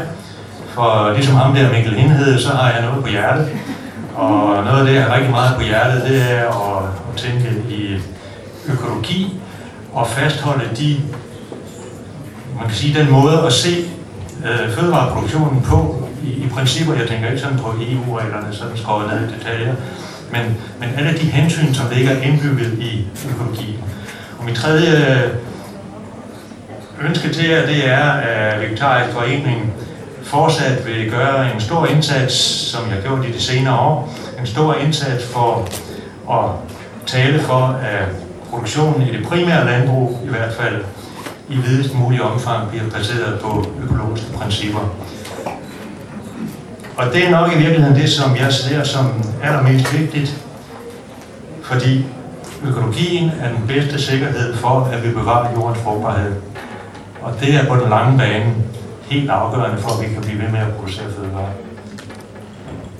for ligesom ham der Mikkel Hindhed, så har jeg noget på hjertet. Og noget af det, jeg har rigtig meget på hjertet, det er at, at tænke i økologi og fastholde de, man kan sige, den måde at se øh, fødevareproduktionen på i, i principper. Jeg tænker ikke sådan på EU-reglerne, sådan skåret ned i detaljer. Men, men alle de hensyn, som ligger indbygget i økologien. Og mit tredje øh, ønske til jer, det er, at Vegetarisk Forening fortsat vil gøre en stor indsats, som jeg har gjort i de senere år, en stor indsats for at tale for, at produktionen i det primære landbrug i hvert fald i videst mulig omfang bliver baseret på økologiske principper. Og det er nok i virkeligheden det, som jeg ser som allermest vigtigt, fordi økologien er den bedste sikkerhed for, at vi bevarer jordens frugtbarhed. Og det er på den lange bane helt afgørende for, at vi kan blive ved med at producere fødevarer.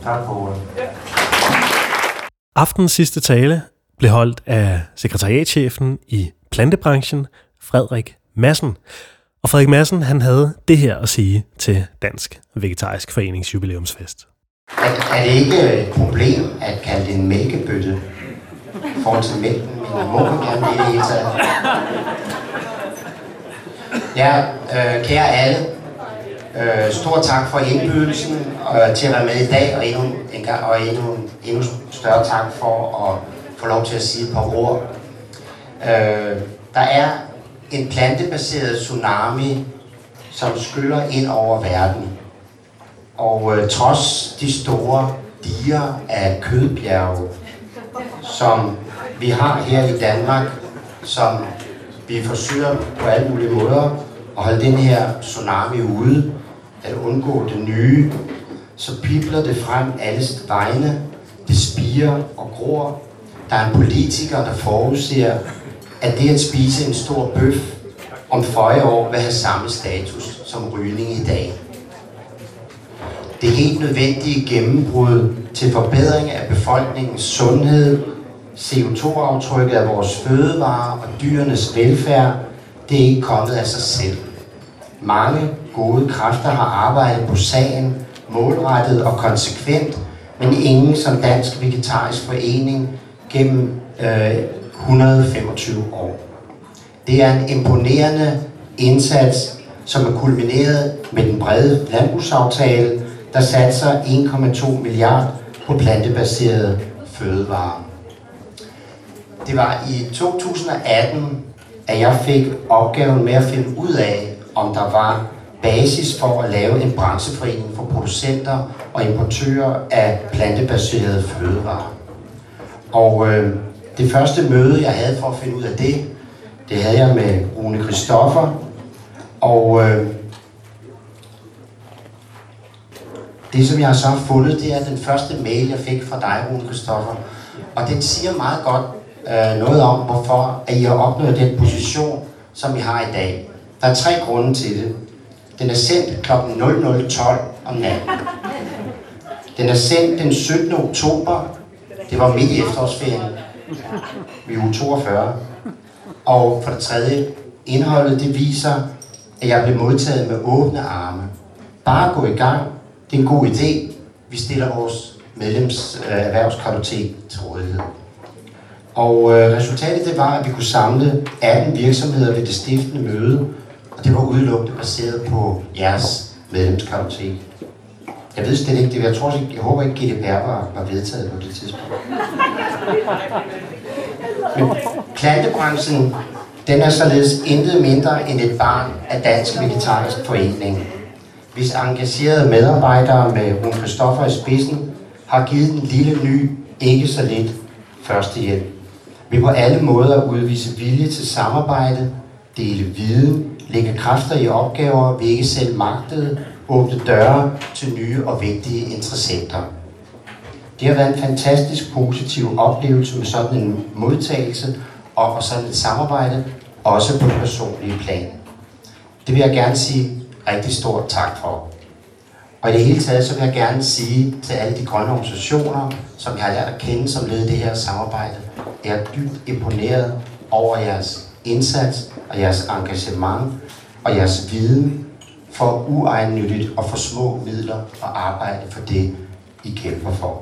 Tak for ordet. Aftens sidste tale blev holdt af sekretariatchefen i plantebranchen, Frederik Massen. Og Frederik Madsen, han havde det her at sige til Dansk Vegetarisk Forenings jubilæumsfest. Er, er det ikke et problem at kalde det en mælkebøtte i forhold til mælken, men mor man gerne det det hele taget? Ja, øh, kære alle, øh, stor tak for indbydelsen øh, til at være med i dag, og endnu en gang, og endnu, endnu større tak for at få lov til at sige et par ord. Øh, der er en plantebaseret tsunami, som skyller ind over verden. Og øh, trods de store diger af kødbjerge, som vi har her i Danmark, som vi forsøger på alle mulige måder at holde den her tsunami ude, at undgå det nye, så pipler det frem alle vegne. Det spiger og gror. Der er en politiker, der forudser at det at spise en stor bøf om 40 år vil have samme status som rygning i dag. Det helt nødvendige gennembrud til forbedring af befolkningens sundhed, CO2-aftrykket af vores fødevarer og dyrenes velfærd, det er ikke kommet af sig selv. Mange gode kræfter har arbejdet på sagen, målrettet og konsekvent, men ingen som Dansk Vegetarisk Forening gennem øh, 125 år. Det er en imponerende indsats, som er kulmineret med den brede landbrugsaftale, der satser 1,2 milliard på plantebaserede fødevarer. Det var i 2018, at jeg fik opgaven med at finde ud af, om der var basis for at lave en brancheforening for producenter og importører af plantebaserede fødevarer. Og øh, det første møde, jeg havde for at finde ud af det, det havde jeg med Rune Kristoffer. Og øh, det, som jeg så har fundet, det er den første mail, jeg fik fra dig, Rune Kristoffer. Og den siger meget godt øh, noget om, hvorfor at I har opnået den position, som I har i dag. Der er tre grunde til det. Den er sendt kl. 00.12 om natten. Den er sendt den 17. oktober. Det var midt i efterårsferien. Vi er uge 42. Og for det tredje, indholdet det viser, at jeg blev modtaget med åbne arme. Bare gå i gang. Det er en god idé. Vi stiller vores medlems øh, erhvervskartotek til rådighed. Og øh, resultatet det var, at vi kunne samle 18 virksomheder ved det stiftende møde, og det var udelukkende baseret på jeres medlemskartotek. Jeg ved slet ikke det. Jeg, tror, jeg håber ikke, GDPR var, var vedtaget på det tidspunkt. Men plantebranchen, den er således intet mindre end et barn af Dansk Vegetarisk Forening, hvis engagerede medarbejdere med Rune Kristoffer i spidsen har givet den lille ny, ikke så lidt, førstehjælp. Vi på alle måder udvise vilje til samarbejde, dele viden, lægge kræfter i opgaver, vi ikke selv magtede, åbne døre til nye og vigtige interessenter. Det har været en fantastisk positiv oplevelse med sådan en modtagelse og sådan et samarbejde, også på det personlige plan. Det vil jeg gerne sige rigtig stort tak for. Og i det hele taget, så vil jeg gerne sige til alle de grønne organisationer, som jeg har lært at kende som led i det her samarbejde, jeg er dybt imponeret over jeres indsats og jeres engagement og jeres viden for uegennyttigt og for små midler at arbejde for det, I kæmper for.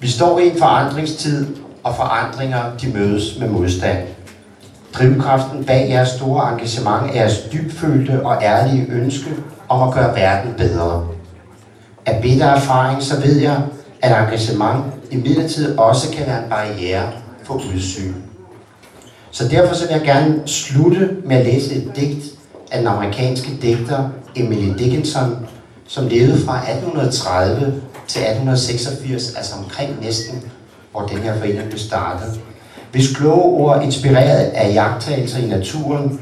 Vi står i en forandringstid, og forandringer de mødes med modstand. Drivkraften bag jeres store engagement er jeres dybfølte og ærlige ønske om at gøre verden bedre. Af bitter erfaring så ved jeg, at engagement i midlertid også kan være en barriere for udsyn. Så derfor så vil jeg gerne slutte med at læse et digt af den amerikanske digter Emily Dickinson, som levede fra 1830 til 1886, altså omkring næsten, hvor den her forening blev startet. Hvis kloge ord inspireret af jagttagelser i naturen,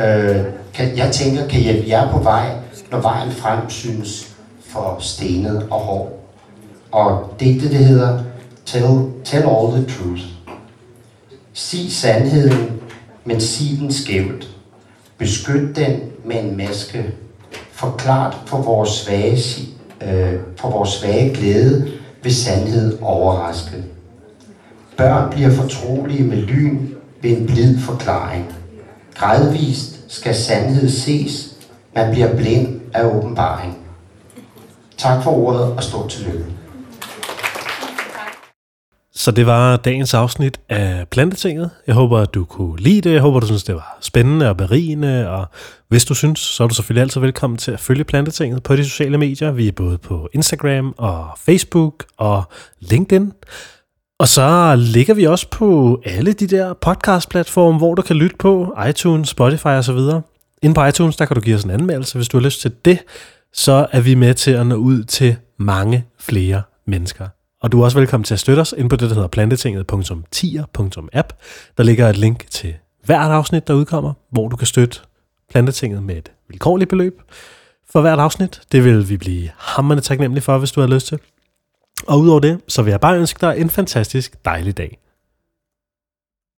øh, kan, jeg tænker, kan hjælpe jer på vej, når vejen frem synes for stenet og hård. Og digtet det hedder Tell, Tell All the Truth. Sig sandheden, men sig den skævt. Beskyt den med en maske. Forklart for vores svage, øh, for vores svage glæde ved sandhed overraske. Børn bliver fortrolige med lyn ved en blid forklaring. Gradvist skal sandhed ses. Man bliver blind af åbenbaring. Tak for ordet og stort tillykke. Så det var dagens afsnit af Plantetinget. Jeg håber, at du kunne lide det. Jeg håber, du synes, det var spændende og berigende. Og hvis du synes, så er du selvfølgelig altid velkommen til at følge Plantetinget på de sociale medier. Vi er både på Instagram og Facebook og LinkedIn. Og så ligger vi også på alle de der podcast-platforme, hvor du kan lytte på, iTunes, Spotify osv. Inde på iTunes, der kan du give os en anmeldelse, hvis du har lyst til det. Så er vi med til at nå ud til mange flere mennesker. Og du er også velkommen til at støtte os ind på det, der hedder plantetinget.tier.app. Der ligger et link til hvert afsnit, der udkommer, hvor du kan støtte Plantetinget med et vilkårligt beløb for hvert afsnit. Det vil vi blive hammerne taknemmelige for, hvis du har lyst til. Og udover det, så vil jeg bare ønske dig en fantastisk dejlig dag.